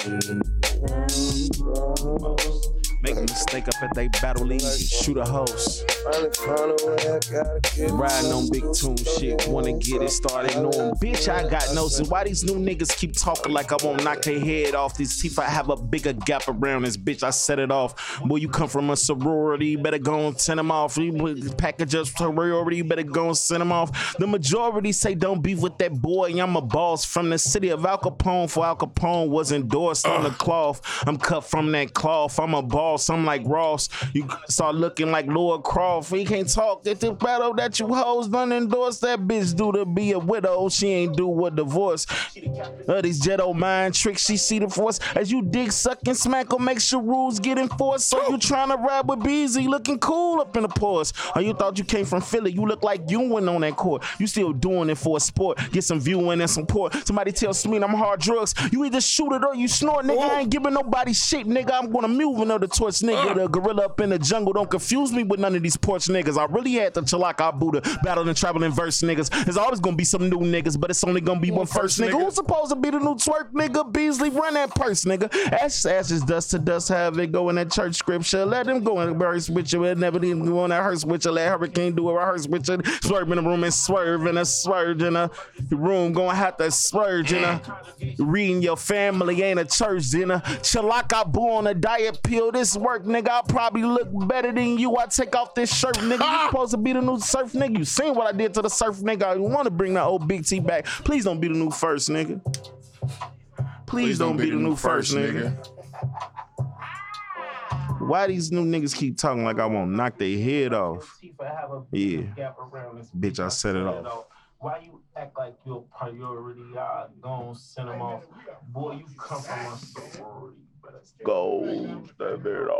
Make a mistake up at they battle league, shoot a host. Riding on big tune shit, wanna get it started. Knowing, bitch, I got noses. Why these new niggas keep talking like I won't knock their head off? These teeth, I have a bigger gap around this bitch. I set it off. Boy, you come from a sorority, better go and send them off. You package up sorority, better go and send them off. The majority say don't beef with that boy. I'm a boss from the city of Al Capone, for Al Capone was endorsed on the cloth. I'm cut from that cloth. I'm a boss. I'm like Ross. You start looking like Lord Croft. He can't talk at the battle that you hoes done endorse. That bitch do to be a widow. She ain't do with divorce. Uh, these Jedi mind tricks, she see the force. As you dig, suck, and smack, or make sure rules get enforced. So you trying to rap with Beezy, looking cool up in the pause. Or you thought you came from Philly, you look like you went on that court. You still doing it for a sport. Get some viewing and some port. Somebody tell me I'm hard drugs. You either shoot it or you snort, nigga. I ain't giving nobody shit, nigga. I'm gonna move another torch, nigga. Uh. The gorilla up in the jungle. Don't confuse me with none of these porch niggas. I really had to Chalaka Buddha battle and traveling verse niggas. There's always gonna be some new niggas, but it's only gonna be one first nigga. nigga. Who's supposed to be the new twerk nigga? Beasley, run that purse, nigga. Ashes, ashes, dust to dust. Have it go in that church scripture. Let them go in verse with you. It never even go in that hearse with you. Let Hurricane do a rehearse with you. Swerve in the room and swerve in a swerve in a room. Gonna have to swerve in a reading your family ain't a church dinner. Chalaka boo on a diet pill. This work, nigga. I probably look better than you. I take off this shirt, nigga. You supposed to be the new surf nigga. You seen what I did to the surf nigga. I want to bring that old Big T back. Please don't be the new first, nigga. Please, don't, be the new first, nigga. Why these new niggas keep talking like I won't knock their head off? Yeah. Bitch, I set it off. Why you act like your priority? I gon' send them off. Boy, you come from a sorority. Go, step it off.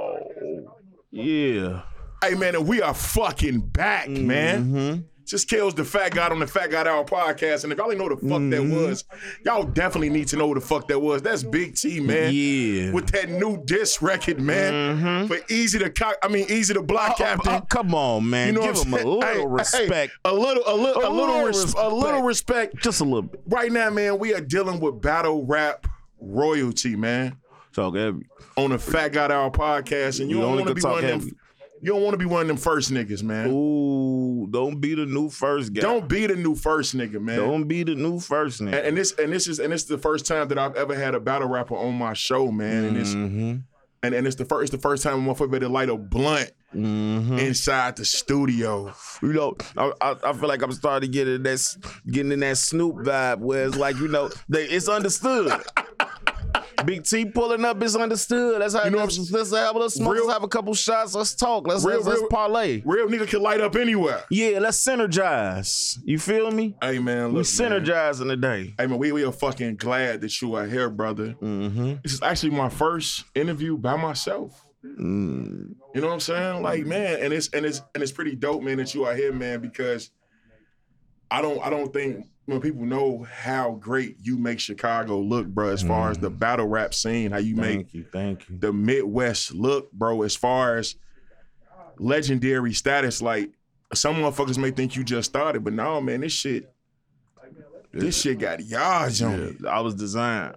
Hey man, and we are fucking back, man. Mm-hmm. Just kills the fat guy on the Fat God Hour podcast. And if y'all ain't know the fuck that Mm-hmm. was, y'all definitely need to know what the fuck that was. That's Big T, man. Yeah. Mm-hmm. With that new disc record, man. For easy to cock, I mean easy to block captain. Oh, come on, man. you know Give him a little Hey, respect. hey, a little, a little, a, A little, res- a little respect. Just a little bit. Right now, man, we are dealing with battle rap royalty, man. Talk heavy. On the Fat God Hour podcast, and you We don't only want to be talk one of them. You don't want to be one of them first niggas, man. Ooh, don't be the new first guy. Don't be the new first nigga, man. Don't be the new first nigga. and, and this and this is and it's the first time that I've ever had a battle rapper on my show, man. And it's mm-hmm. and, and it's the first it's the first time a motherfucker to light a blunt Mm-hmm. inside the studio. You know, I, I, I feel like I'm starting to get in that getting in that Snoop vibe where it's like, you know, they, it's understood. Big T pulling up is understood. That's how You know let's, let's have let's smoke, Real- let's have a couple shots. Let's talk. Let's Real- let's, let's parlay. Real nigga can light up anywhere. Yeah, let's synergize. You feel me? Hey man, look, we man. synergizing today. Hey man, we, we are fucking glad that you are here, brother. Mm-hmm. This is actually my first interview by myself. Mm. You know what I'm saying? Like, man, and it's and it's and it's pretty dope, man, that you are here, man, because I don't I don't think when people know how great you make Chicago look, bro, as far as the mm. battle rap scene, how you make you, thank you. the Midwest look, bro, as far as legendary status, like some motherfuckers may think you just started, but no, man, this shit, this shit got yards on it. I was designed.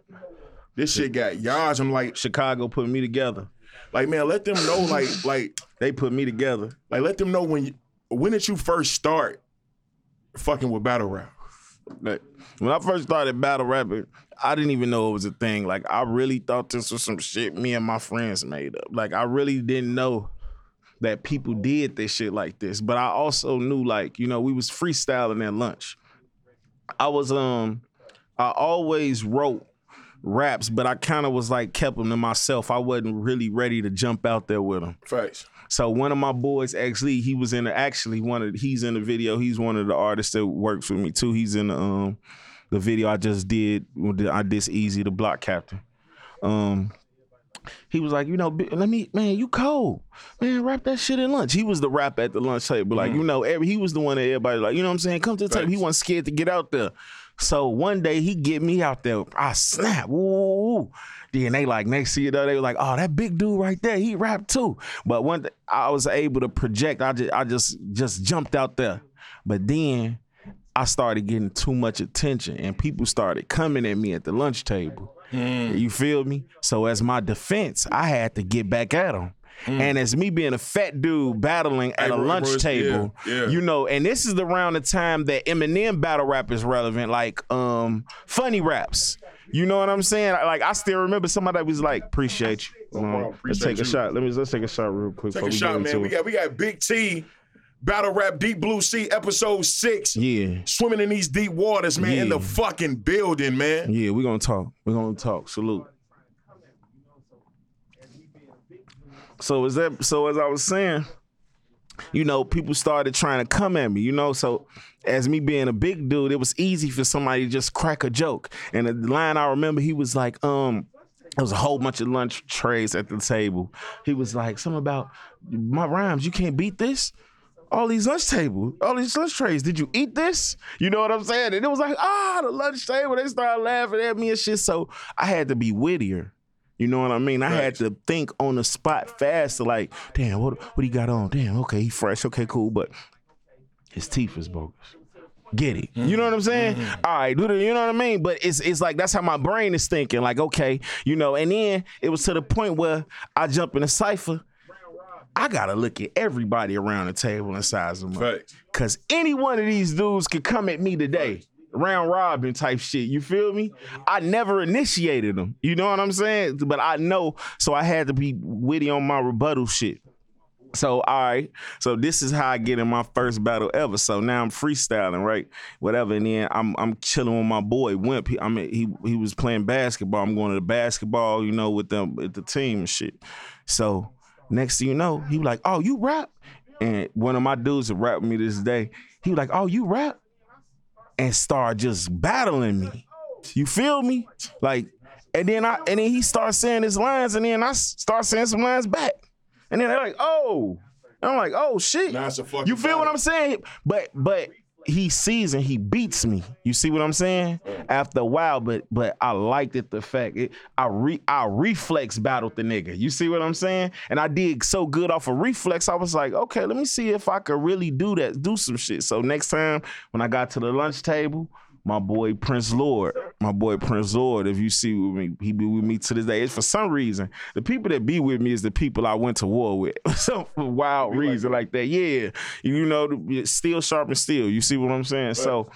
This shit got yards. I'm like, Chicago put me together. like, man, let them know, like, like, They put me together. like, let them know when you, when did you first start fucking with battle rap? Like, when I first started battle rapping, I didn't even know it was a thing. Like I really thought this was some shit me and my friends made up. Like I really didn't know that people did this shit like this. But I also knew like, you know, we was freestyling at lunch. I was um I always wrote raps, but I kind of was like kept them to myself. I wasn't really ready to jump out there with them. Facts. So one of my boys, actually, he was in the, actually one of he's in the video. He's one of the artists that works with me too. He's in the um the video I just did. I this Eazy the Block Captain. Um, he was like, you know, let me, man, you cold, man, rap that shit at lunch. He was the rap at the lunch table, like you know, every he was the one that everybody like, you know what I'm saying? Come to the table. He wasn't scared to get out there. So one day he get me out there. I snap. Woo. Then they like next thing you know, they were like, oh, that big dude right there, he rap too. But when I was able to project, I just I just just jumped out there. But then I started getting too much attention and people started coming at me at the lunch table. Mm. You feel me? So as my defense, I had to get back at them. And as me being a fat dude battling at Mm. A lunch it's- table, yeah, yeah. you know, and this is around the time that Eminem battle rap is relevant, like um funny raps. You know what I'm saying? Like I still remember somebody that was like, "Appreciate you." Um, problem. let's Appreciate take a shot. Let me let's take a shot real quick. Take a we shot, man. We it. got we got Big T, Battle Rap Deep Bleu Sea, episode six. Yeah, Swimming in these deep waters, man, in the fucking building, man. yeah, we're gonna talk. We're gonna talk. Salute. So is that so as I was saying, you know, people started trying to come at me, you know. So as me being a big dude, it was easy for somebody to just crack a joke. And the line I remember, he was like, um, there was a whole bunch of lunch trays at the table. He was like, something about my rhymes, you can't beat this. All these lunch tables, all these lunch trays. Did you eat this? You know what I'm saying? And it was like, ah, the lunch table. They started laughing at me and shit. So I had to be wittier. You know what I mean? I had to think on the spot fast. To like, damn, what what he got on? Damn, okay, he fresh. Okay, cool. But his teeth is bogus. Get it? You know what I'm saying? Mm-hmm. All right, do the, you know what I mean? But it's it's like that's how my brain is thinking. Like, okay, you know. And then it was to the point where I jump in a cipher. I gotta look at everybody around the table and size them up. Facts. Cause any one of these dudes could come at me today. Round robin type shit. You feel me? I never initiated them. You know what I'm saying? But I know, so I had to be witty on my rebuttal shit. So all right, so this is how I get in my first battle ever. So now I'm freestyling, right? Whatever, and then I'm I'm chilling with my boy Wimp. He, I mean, he he was playing basketball. I'm going to the basketball, you know, with them with the team and shit. So next thing you know, he was like, "Oh, you rap?" And one of my dudes that rap me this day, he was like, "Oh, you rap?" And start just battling me. You feel me? Like, and then I and then he starts saying his lines, and then I start saying some lines back. And then they're like, "Oh," and I'm like, "Oh shit." It's a fucking You feel what. I'm saying? But but he sees and he beats me. You see what I'm saying? After a while, but but I liked it the fact it, I re I reflex battled the nigga. You see what I'm saying? And I did so good off of reflex. I was like, okay, let me see if I could really do that, do some shit. So next time when I got to the lunch table. My boy Prince Lord, my boy Prince Lord. If you see with me, he be with me to this day. It's for some reason the people that be with me is the people I went to war with. so for wild reason like that, yeah. You know, steel sharp and steel. You see what I'm saying? So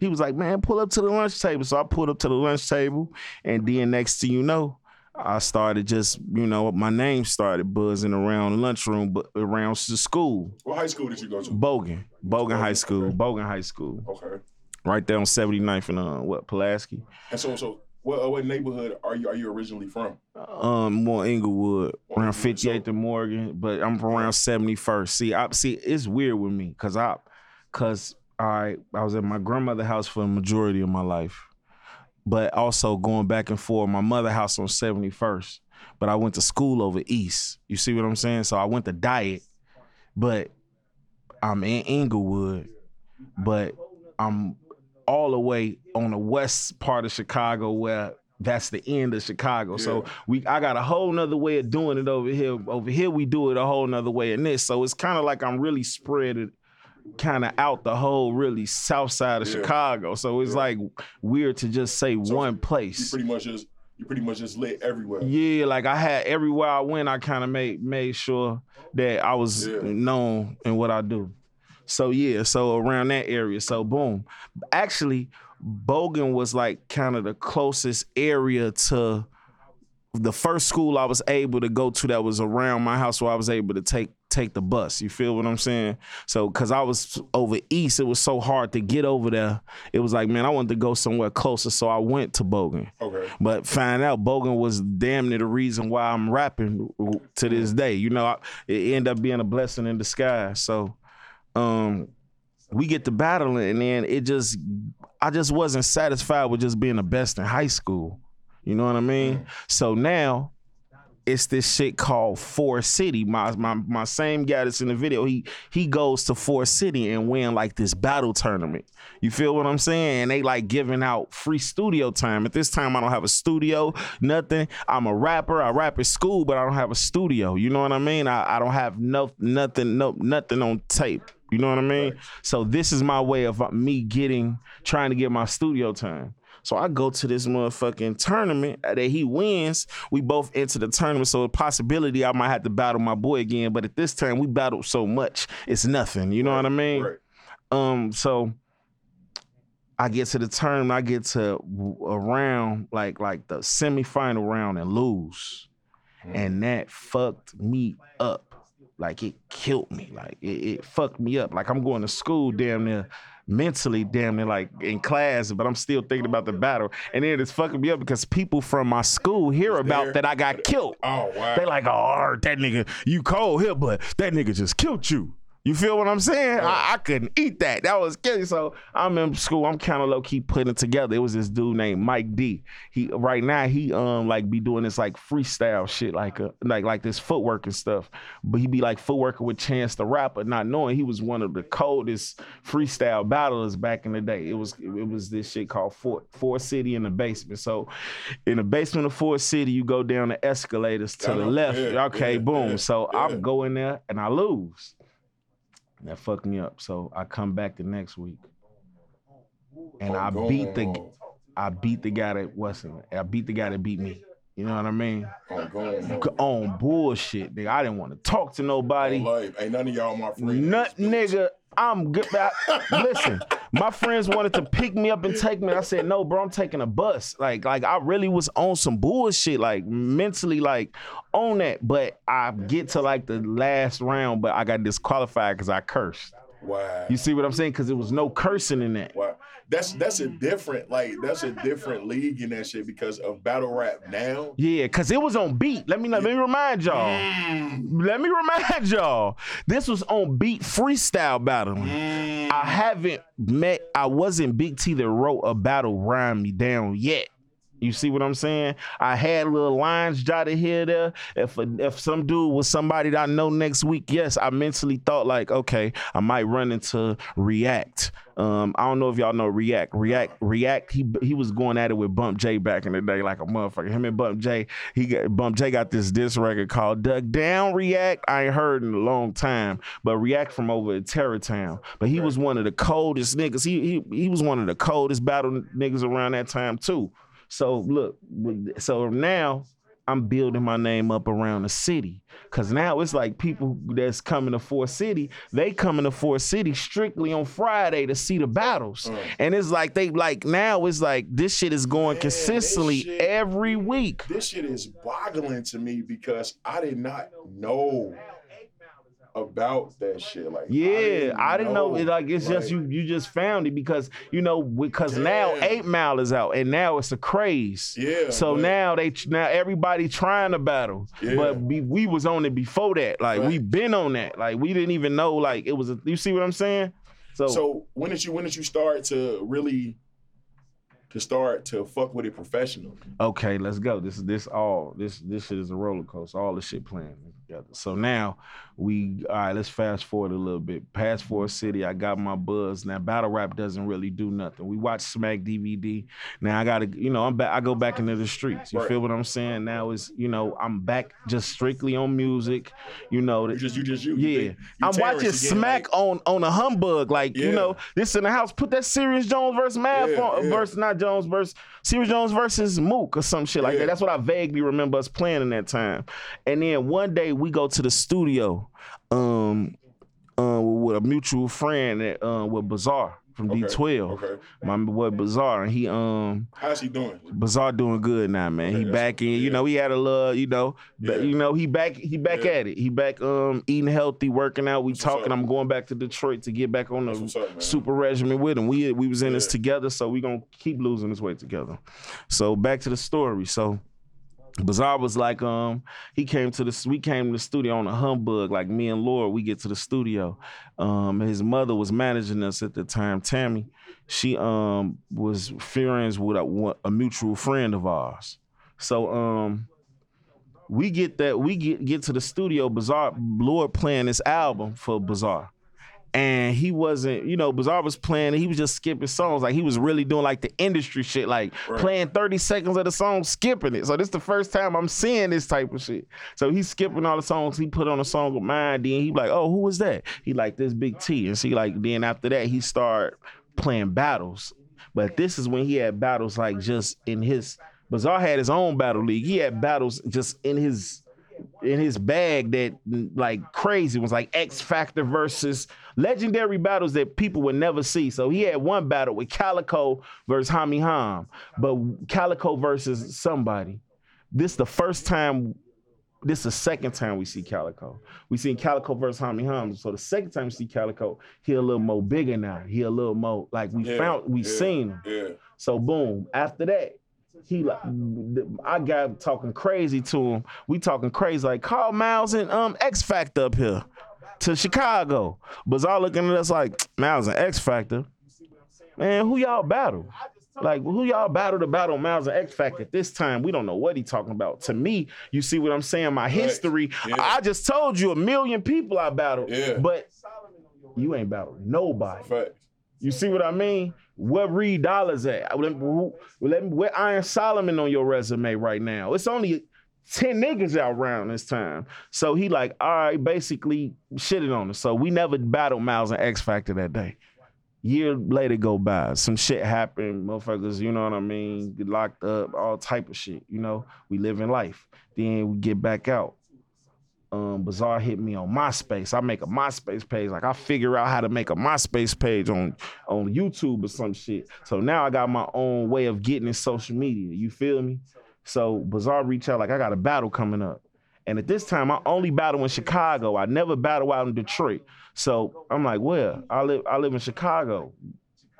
he was like, man, pull up to the lunch table. So I pulled up to the lunch table, and then next thing you know, I started just, you know, my name started buzzing around the lunchroom, but around the school. What high school did you go to? Bogan, Bogan High School, Bogan High School, Okay. Right there on 79th and uh, what Pulaski, And so, so what, uh, what neighborhood are you are you originally from? um, more Englewood, around 58th and Morgan, but I'm from around 71st. See, I see it's weird with me, cause I, cause I I was at my grandmother's house for the majority of my life, but also going back and forth. My mother house on 71st, but I went to school over east. You see what I'm saying? So I went to diet, but I'm in Englewood, but I'm all the way on the west part of Chicago where that's the end of Chicago. So we I got a whole nother way of doing it over here. Over here we do it a whole nother way in this. So it's kind of like I'm really spread it kind of out the whole really south side of Yeah. Chicago. So it's Yeah. like weird to just say So one You place. pretty much just you pretty much just lit everywhere. Yeah, like I had everywhere I went, I kind of made made sure that I was Yeah. known in what I do. So yeah, so around that area. So boom. Actually, Bogan was like kind of the closest area to the first school I was able to go to that was around my house where I was able to take take the bus. You feel what I'm saying? So cause I was over east, it was so hard to get over there. It was like, man, I wanted to go somewhere closer. So I went to Bogan. Okay. But find out Bogan was damn near the reason why I'm rapping to this day. You know, I, it ended up being a blessing in disguise. So, um, we get to battling, and then it just, I just wasn't satisfied with just being the best in high school. You know what I mean? So now. It's this shit called Four City. My my my same guy that's in the video, he he goes to Four City and win like this battle tournament. You feel what I'm saying? And they like giving out free studio time. At this time, I don't have a studio, nothing. I'm a rapper. I rap at school, but I don't have a studio. You know what I mean? I, I don't have no nothing, no nothing on tape. You know what I mean? So this is my way of uh, me getting trying to get my studio time. So I go to this motherfucking tournament that he wins. We both enter the tournament, so a possibility I might have to battle my boy again. But at this time, we battled so much, it's nothing. You know what I mean? Right. Um, so I get to the tournament, I get to a round like like the semifinal round and lose, and that fucked me up. Like it killed me. Like it, it fucked me up. Like I'm going to school damn near mentally damn near like in class, but I'm still thinking about the battle. And then it's fucking me up because people from my school hear about that I got killed. Oh wow. They like, oh, that nigga, you cold here, but that nigga just killed you. You feel what I'm saying? I, I couldn't eat that. That was killing. So I'm in school. I'm kind of low key putting it together. It was this dude named Mike D. He right now he um like be doing this like freestyle shit like uh, like like this footwork and stuff. But he be like footworking with Chance the Rapper, not knowing he was one of the coldest freestyle battlers back in the day. It was it was this shit called Fort Fort City in the basement. So in the basement of Fort City, you go down the escalators to the left. Yeah, okay, yeah, boom. so. I'm going there and I lose. That fucked me up. So I come back the next week. And oh, I Oh, beat the I beat the guy that wasn't. I beat the guy that beat me. You know what I mean? on, go on, On bullshit, nigga. I didn't want to talk to nobody. Ain't none of y'all my friends. Nut nigga, I'm good. I- listen, my friends wanted to pick me up and take me. I said, no, bro, I'm taking a bus. Like, like I really was on some bullshit, like mentally, like on that. But I get to like the last round, but I got disqualified because I cursed. Wow. You see what I'm saying? Because there was no cursing in that. Wow. That's that's a different like that's a different league in that shit because of battle rap now. Yeah, cause it was on beat. Let me let me remind y'all. Mm, Let me remind y'all. This was on beat freestyle battling. mm. I haven't met. I wasn't Big T that wrote a battle rhyme me down yet. You see what I'm saying? I had little lines jotted here there. If if some dude was somebody that I know next week, yes, I mentally thought like, okay, I might run into React. Um, I don't know if y'all know React. React, React. He he was going at it with Bump J back in the day, like a motherfucker. Him and Bump J. He got Bump J got this diss record called "Duck Down." React. I ain't heard in a long time, but React from over at Terrortown. But he was one of the coldest niggas. He he he was one of the coldest battle niggas around that time too. So look, so now I'm building my name up around the city. Cause now it's like people that's coming to Fort City, they coming to Fort City strictly on Friday to see the battles. Mm. And it's like they like now it's like this shit is going Man, consistently shit- every week. This shit is boggling to me because I did not know about that shit. Like Yeah, I didn't know. it, like it's just you. You just found it because you know because now Eight Mile is out and now it's a craze. Yeah. So but- now they now everybody trying to battle, Yeah. but we, we was on it before that. Like we Right. been on that. Like we didn't even know. Like it was. A, you see what I'm saying? So, So when did you when did you start to really to start to fuck with it professional? okay, let's go. This is this all this this shit is a roller coaster. All the shit playing together. So now we all right. Let's fast forward a little bit. Past Fort City, I got my buzz. Now battle rap doesn't really do nothing. We watch Smack DVD. Now I gotta, you know, I'm back. I go back into the streets. You Right. feel what I'm saying? Now is you know I'm back just strictly on music. You know, You just you just you. Yeah, you I'm watching again, Smack like- on on a humbug, like you know, this in the house. Put that Serius Jones versus Math Yeah, on, yeah. versus not Jones versus Serius Jones versus Mook or some shit like Yeah. that. That's what I vaguely remember us playing in that time. And then one day we go to the studio, um, uh, with a mutual friend uh, with Bizarre from Okay, D12. Okay. My boy Bizarre, and he um How's he doing? Bizarre doing good now, man. Okay, he back in. You know, he had a little, you know, Yeah. you know, he back, he back Yeah. at it. He back um eating healthy, working out. We That's talking. I'm going back to Detroit to get back on the up, super regimen with him. We we was in this together, so we gonna keep losing this weight together. So back to the story. So Bizarre was like, um, he came to the we came to the studio on a humbug, like me and Laura, we get to the studio. Um, his mother was managing us at the time, Tammy. She um was friends with a, a mutual friend of ours. So um we get that we get get to the studio, Bizarre Lord playing this album for Bizarre. And he wasn't, you know, Bizarre was playing, and he was just skipping songs. Like he was really doing like the industry shit, like Right. playing 30 seconds of the song, skipping it. So this is the first time I'm seeing this type of shit. So he's skipping all the songs. He put on a song of mine, then he like, oh, who was that? He like this Big T. And see, like, then after that, he started playing battles. But this is when he had battles like just in his Bizarre had his own battle league. He had battles just in his in his bag that mm, like crazy was like X Factor versus legendary battles that people would never see. So he had one battle with Calicoe versus Hami Ham, but Calicoe versus somebody. This the first time. This is the second time we see Calicoe. We seen Calicoe versus Hami Ham. So the second time we see Calicoe, he a little more bigger now. He a little more like we Yeah, found, we yeah, seen him. Yeah. So boom, after that, he like I got talking crazy to him. We talking crazy like call Miles and um X Factor up here to Chicago. Bizarre looking at us like Miles and X Factor. Man, who y'all battle? Like who y'all battle to battle Miles and X Factor at this time? We don't know what he talking about. To me, you see what I'm saying? My history. Yeah. I just told you a million people I battled, Yeah. but you ain't battled nobody. Facts. You see what I mean? Where Reed Dollaz at? Where Iron Solomon on your resume right now? It's only 10 niggas out around this time. So he like, all right, basically shitted on us. So we never battled Miles and X Factor that day. Year later go by. Some shit happened. Motherfuckers, you know what I mean? Get locked up, all type of shit. You know, we live in life. Then we get back out um, Bizarre hit me on MySpace. I make a MySpace page. Like I figure out how to make a MySpace page on on YouTube or some shit. So now I got my own way of getting in social media. You feel me? So Bizarre reach out like I got a battle coming up. And at this time, I only battle in Chicago. I never battle out in Detroit. So I'm like, well, I live I live in Chicago.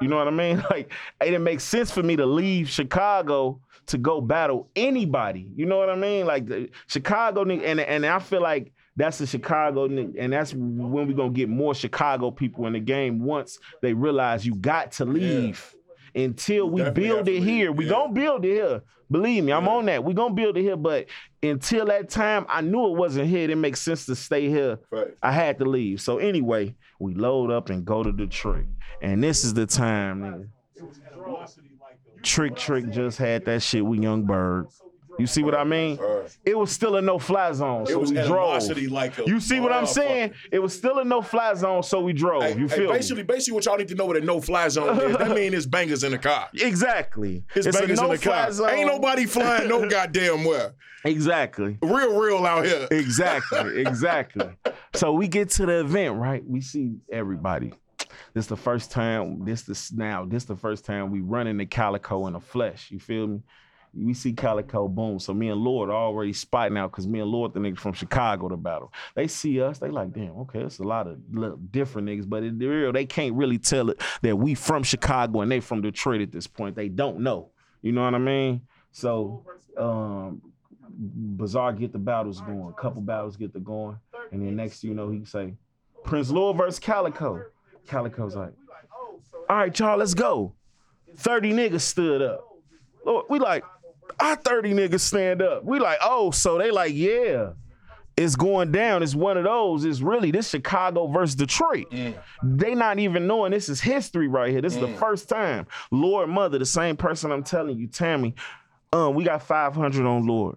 You know what I mean? Like it didn't make sense for me to leave Chicago to go battle anybody. You know what I mean? Like the Chicago and and I feel like that's the Chicago and that's when we're gonna get more Chicago people in the game once they realize you got to leave. Until we Definitely build it here, we yeah. gonna build it here. Believe me, I'm on that. We gonna build it here, but until that time, I knew it wasn't here. It didn't make sense to stay here Facts. I had to leave. So anyway, we load up and go to Detroit. And this is the time, nigga. Trick Trick just had that shit with Young Berg. You see what I mean? It was still a no fly zone, so it was we drove. like a You see what I'm saying? It was still a no fly zone, so we drove. Hey, you hey, feel me? basically, basically, what y'all need to know what a no-fly zone is. That means it's bangers in the car. Exactly. It's, a bangers in the car. zone. Ain't nobody flying no goddamn where. Exactly. Real, real out here. Exactly, exactly. So we get to the event, right? We see everybody. This the first time. This the now. This the first time we run into Calicoe in the flesh. You feel me? We see Calicoe, boom. So me and Lord are already spotting out because me and Lord, the niggas from Chicago, to battle. They see us, they like, damn, okay, it's a lot of different niggas, but in the real, they can't really tell it that we from Chicago and they from Detroit at this point. They don't know. You know what I mean? So um Bizarre get the battles going. Couple battles get the going. And then next you know, he say, Prince Lord versus Calicoe. Calicoe's like, all right, y'all, let's go. 30 niggas stood up. Lord, we like, our 30 niggas stand up. We like, oh, so they like, yeah. It's going down. It's one of those. It's really this Chicago versus Detroit. They not even knowing this is history right here. This is the first time. Lord Mother, the same person I'm telling you, Tammy. Um, we got 500 on Lord.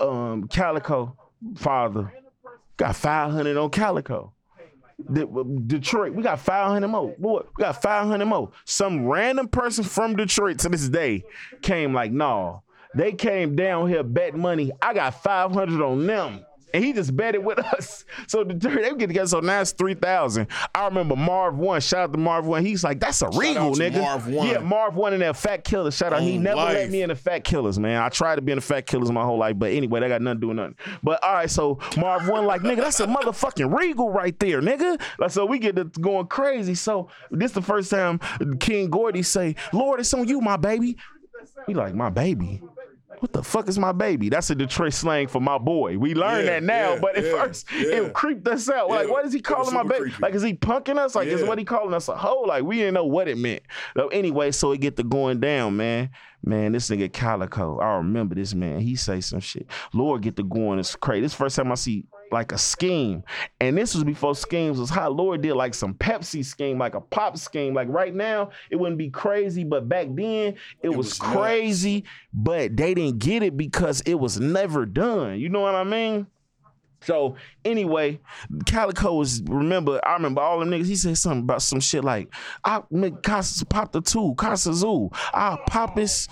Um, Calicoe, father, got 500 on Calicoe. De- uh, Detroit, we got 500 more. Boy, we got 500 more. Some random person from Detroit to this day came like, nah. They came down here, bet money. I got 500 on them. And he just bet it with us. So the they get together. So now it's 3,000. I remember Marv One. Shout out to Marv One. He's like, that's a regal, out to nigga. Marv One. Yeah, Marv One and that Fat Killer. Shout out. he On never let me in the Fat Killers, man. I tried to be in the Fat Killers my whole life. But anyway, they got nothing to do with nothing. But all right, so Marv One, like, nigga, that's a motherfucking regal right there, nigga. Like, so we get to going crazy. So this the first time King Gordy say, Lord, it's on you, my baby. We like, my baby. What the fuck is my baby? That's a Detroit slang for my boy. We learn Yeah, that now, yeah, but at yeah, first it creeped us out. Like, what is he calling my baby? creepy. Like, is he punking us? Like, is what he calling us a hoe? Like, we didn't know what it meant. So anyway, so it get to going down, man. Man, this nigga Calicoe, I remember this man. He say some shit. Lord get to going. It's crazy. This first time I see like a scheme. And this was before schemes was hot. Lord did like some Pepsi scheme, like a pop scheme. Like right now, it wouldn't be crazy, but back then it, was, was nuts. crazy. But they didn't get it because it was never done. You know what I mean? So anyway, Calicoe was remember. I remember all them niggas. He said something about some shit like, "I make Casa pop the two, Casa Zoo. I pop his,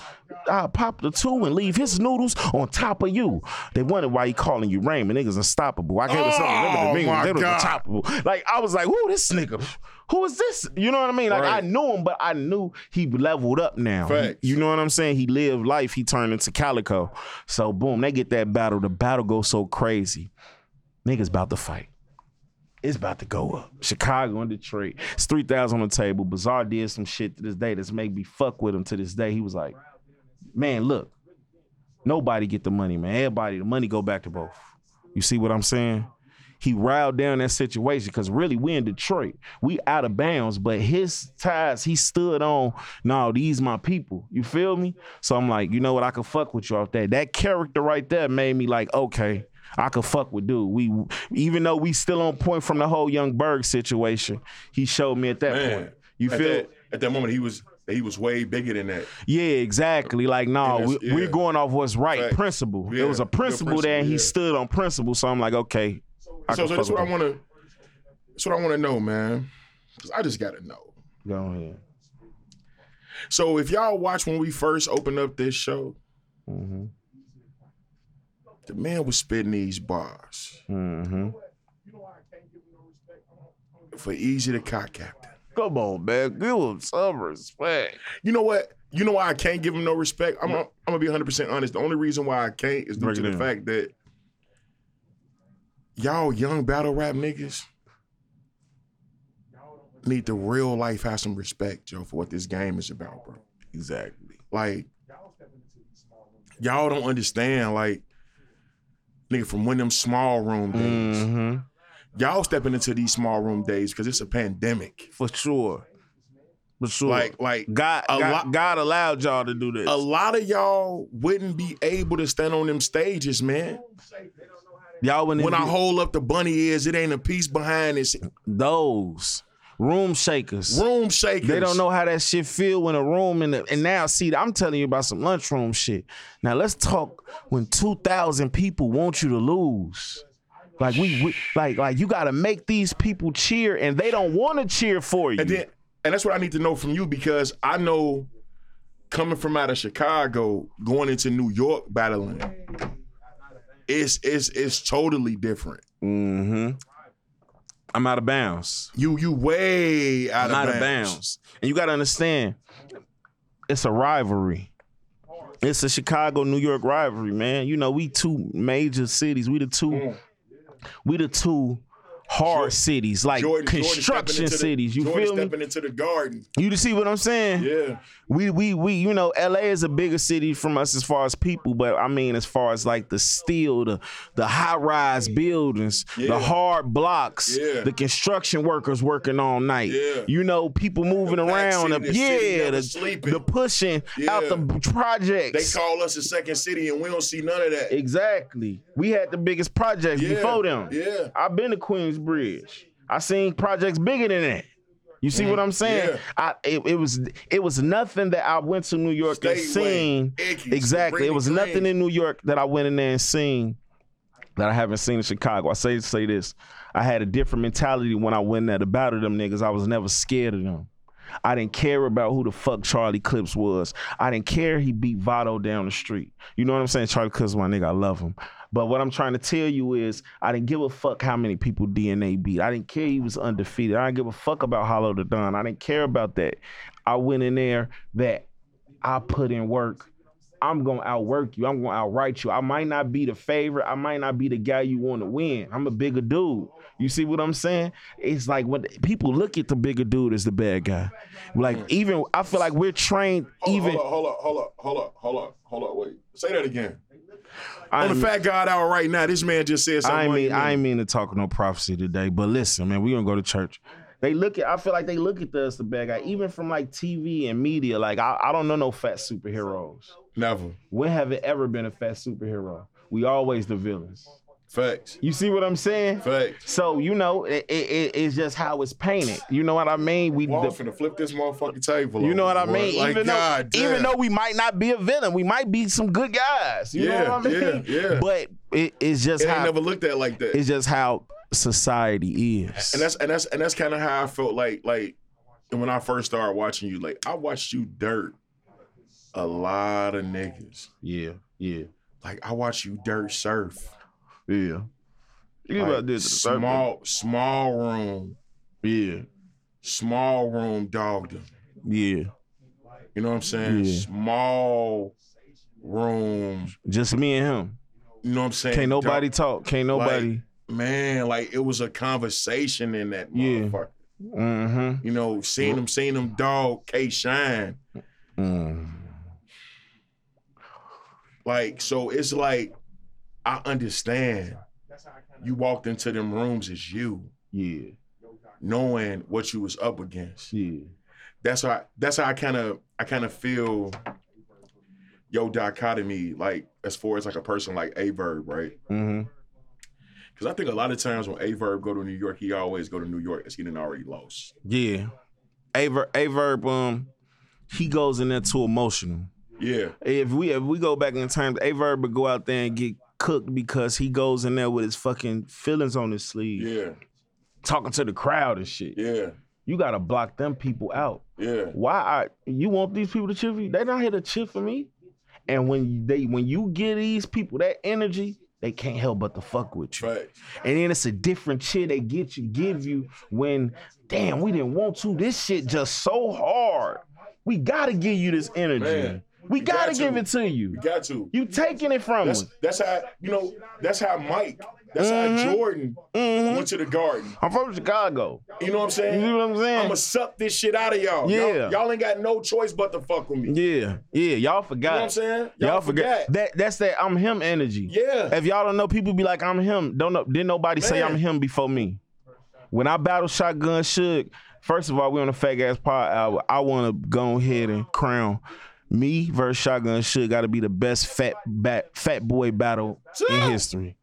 I pop the two and leave his noodles on top of you." They wondered why he calling you Raymond. Niggas unstoppable. I gave it something. Remember Oh, the They was unstoppable. Like I was like, "Who this nigga? Who is this?" You know what I mean? Like I knew him, but I knew he leveled up now. Facts. You know what I'm saying? He lived life. He turned into Calicoe. So boom, they get that battle. The battle goes so crazy. Niggas about to fight. It's about to go up. Chicago and Detroit. It's 3,000 on the table. Bizarre did some shit to this day that's made me fuck with him to this day. He was like, man, look, nobody get the money, man. Everybody, the money go back to both. You see what I'm saying? He riled down that situation because really we in Detroit. We out of bounds, but his ties, he stood on, no, these my people. You feel me? So I'm like, you know what? I could fuck with you off that. That character right there made me like, okay, I could fuck with dude. We even though we still on point from the whole Young Berg situation, he showed me at that Man, point. You feel? that, at that moment he was he was way bigger than that. Yeah, exactly. Like, no, we, yeah. going off what's right, Facts. principle. Yeah, There was a good principle there, and he stood on principle. So I'm like, okay. I so so that's what I want to. That's what I want to know, man. Because I just got to know. Go ahead. So if y'all watch when we first opened up this show, Mm-hmm. The man was spitting these bars Mm-hmm. for Eazy the Cock Captain. Come on, man. Give him some respect. You know what? You know why I can't give him no respect? I'm, I'm gonna be 100 percent honest. The only reason why I can't is due Break to the down. fact that y'all young battle rap niggas need to real life have some respect, Joe, for what this game is about, bro. Exactly. Like, y'all don't understand, like, nigga, from when them small room days, Mm-hmm. y'all stepping into these small room days because it's a pandemic. For sure. For sure. Like, like God, God, lot- God allowed y'all to do this. a lot of y'all wouldn't be able to stand on them stages, man. y'all wouldn't When I hold up the bunny ears, it ain't a piece behind this. those room shakers. Room shakers. They don't know how that shit feel when a room in the and now see I'm telling you about some lunchroom shit. Now let's talk when two thousand people want you to lose. Like we, we like like you gotta make these people cheer and they don't want to cheer for you. And then, and that's what I need to know from you because I know coming from out of Chicago, going into New York battling, it's it's it's totally different. mm-hmm. I'm out of bounds. You you way out, I'm of, out bounds. of bounds. And you gotta understand, it's a rivalry. It's a Chicago New York rivalry, man. You know, we two major cities. We the two, Mm. we the two hard Jordan- cities, like Jordan- Jordan construction the- cities. You Jordan feel me? stepping into the garden. You see what I'm saying? Yeah. We we we you know LA is a bigger city from us as far as people, but I mean as far as like the steel, the the high rise buildings, Yeah. the hard blocks, Yeah. the construction workers working all night. Yeah. You know people moving The around, the, the yeah, the, the pushing out the projects. They call us a second city and we don't see none of that. exactly. We had the biggest projects before them. Yeah. I've been to Queensbridge. I seen projects bigger than that. You see what I'm saying? Mm, yeah. I it, it was it was nothing that I went to New York and seen. Exactly. It was nothing in New York that I went in there and seen that I haven't seen in Chicago. I say say this. I had a different mentality when I went there to battle them niggas. I was never scared of them. I didn't care about who the fuck Charlie Clips was. I didn't care he beat Votto down the street. You know what I'm saying? Charlie Clips, my nigga, I love him. But what I'm trying to tell you is, I didn't give a fuck how many people DNA beat. I didn't care he was undefeated. I didn't give a fuck about Hollow the Don. I didn't care about that. I went in there that I put in work. I'm gonna outwork you. I'm gonna outright you. I might not be the favorite. I might not be the guy you want to win. I'm a bigger dude. You see what I'm saying? It's like when people look at the bigger dude as the bad guy. Like mm. even I feel like we're trained Hold, even. hold up, hold up, hold up, hold up, hold up, hold up. Wait. Say that again. I On the Fat God Hour right now, this man just said something. I ain't mean I ain't mean to talk no prophecy today, but listen, man, we gonna go to church. They look at I feel like they look at us the bad guy, even from like TV and media. Like I, I don't know no fat superheroes. Never. When have it ever been a fat superhero? We always the villains. Facts. You see what I'm saying? Facts. So you know, it, it, it's just how it's painted. You know what I mean? We, Well, the- finna flip this motherfucking table. you know what I mean? Like, even God though, even though we might not be a villain, we might be some good guys. You Yeah, know what I mean? yeah, yeah. But it, it's just it ain't how never looked at like that. it's just how society is. and that's and that's and that's kind of how I felt like like when I first started watching you. Like I watched you dirt a lot of niggas. yeah, yeah, Like I watched you dirt surf. Yeah. You Like, what I did to the surfer? small small room, Yeah, small room dogged him. yeah. You know what I'm saying? Yeah. Small room. Just me and him. You know what I'm saying? Can't nobody Dog- talk. Can't nobody. man, like it was a conversation in that Yeah. motherfucker. mm-hmm. You know, seeing him, seeing him dog K Shine. Mm. Like, so it's like I understand you walked into them rooms as you, Yeah, knowing what you was up against. yeah. That's how that's how I kind of I kind of feel your dichotomy, like as far as like a person like Aye Verb, right? Mm-hmm. Because I think a lot of times when Aye Verb go to New York, he always go to New York as he done already lost. Yeah. Aver verb um, he goes in there too emotional. Yeah, If we if we go back in time, Aye Verb would go out there and get cooked because he goes in there with his fucking feelings on his sleeve, yeah, talking to the crowd and shit. yeah, You gotta block them people out. yeah. Why I you want these people to cheer for you? They're not here to cheer for me. And when they when you give these people that energy, they can't help but to fuck with you. Right. And then it's a different cheer they get you, give you when, damn, we didn't want to. This shit just so hard. We gotta give you this energy. Man, we you gotta got give it to you. You got to. You taking it from That's us. that's how you know. That's how Mike. That's Mhm. how Jordan Mhm. went to the Garden. I'm from Chicago. You know what I'm saying? You see what I'm saying? I'ma suck this shit out of y'all. Yeah. Y'all, y'all ain't got no choice but to fuck with me. Yeah, yeah. Y'all forgot. You know what I'm saying? Y'all, forgot. That that's that I'm him energy. Yeah. If y'all don't know, people be like, I'm him. Don't know. Didn't nobody say I'm him before me. When I battle Shotgun Suge, first of all, we on a fake ass pod. I want to go ahead and crown me versus Shotgun Suge. Got to be the best fat bat, fat boy battle in history.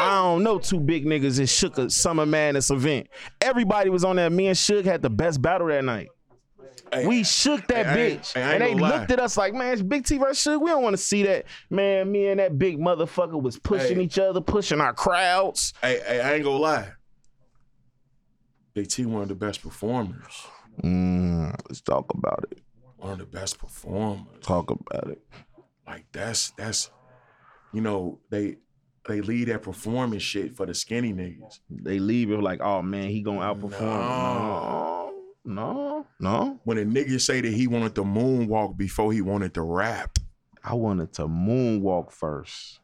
I don't know two big niggas that shook a Summer Madness event. Everybody was on that. Me and Suge had the best battle that night. Hey, We shook that Hey, bitch. hey, and they gonna lie. looked at us like, man, it's Big T versus Suge. We don't want to see that. Man, me and that big motherfucker was pushing each other, pushing our crowds. hey, hey, I ain't gonna lie. Big T one of the best performers. Mm, let's talk about it. One of the best performers. Talk about it. Like that's that's you know, they they leave that performance shit for the skinny niggas. They leave it like, oh man, he gonna outperform. No. No, no. When a nigga say that he wanted to moonwalk before he wanted to rap. I wanted to moonwalk first.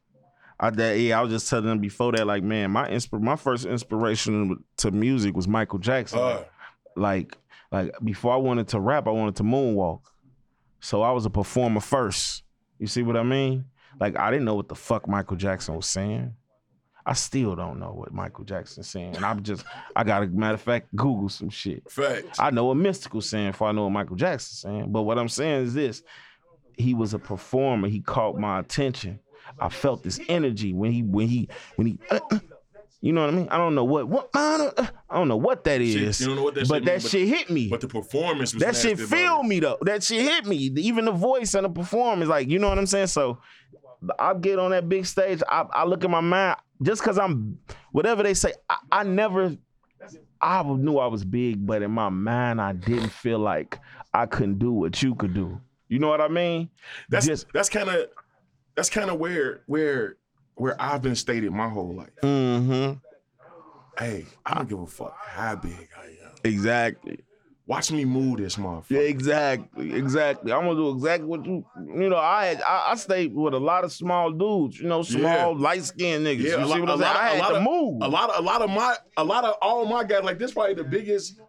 I that yeah, I was just telling them before that, like, man, my insp- my first inspiration to music was Michael Jackson. Uh, like like before I wanted to rap, I wanted to moonwalk. So I was a performer first. You see what I mean? Like I didn't know what the fuck Michael Jackson was saying. I still don't know what Michael Jackson's saying. And I'm just I got to, matter of fact, Google some shit. facts. I know what Mystikal saying before I know what Michael Jackson's saying. But what I'm saying is this. He was a performer. He caught my attention. I felt this energy when he when he when he uh, uh, you know what I mean? I don't know what what I don't, uh, I don't know what that Shit, you don't know what that but shit that mean, but- shit hit me. But the performance was that shit feel me though. That shit hit me. Even the voice and the performance, like you know what I'm saying. So I get on that big stage. I, I look at my mind just because I'm whatever they say. I, I never. I knew I was big, but in my mind, I didn't feel like I couldn't do what you could do. You know what I mean? That's Just- that's kind of that's kind of where where where I've been stated my whole life. Mm-hmm. Hey, I don't give a fuck how big I am. Exactly. Watch me move this motherfucker. Yeah, exactly, exactly. I'm gonna do exactly what you. You know, I had, I, I stayed with a lot of small dudes. You know, small Yeah. light skinned niggas. Yeah, you a see lot- what I'm saying? lot- I a had lot to of- move. A lot of a lot of my a lot of all my guys like this probably the biggest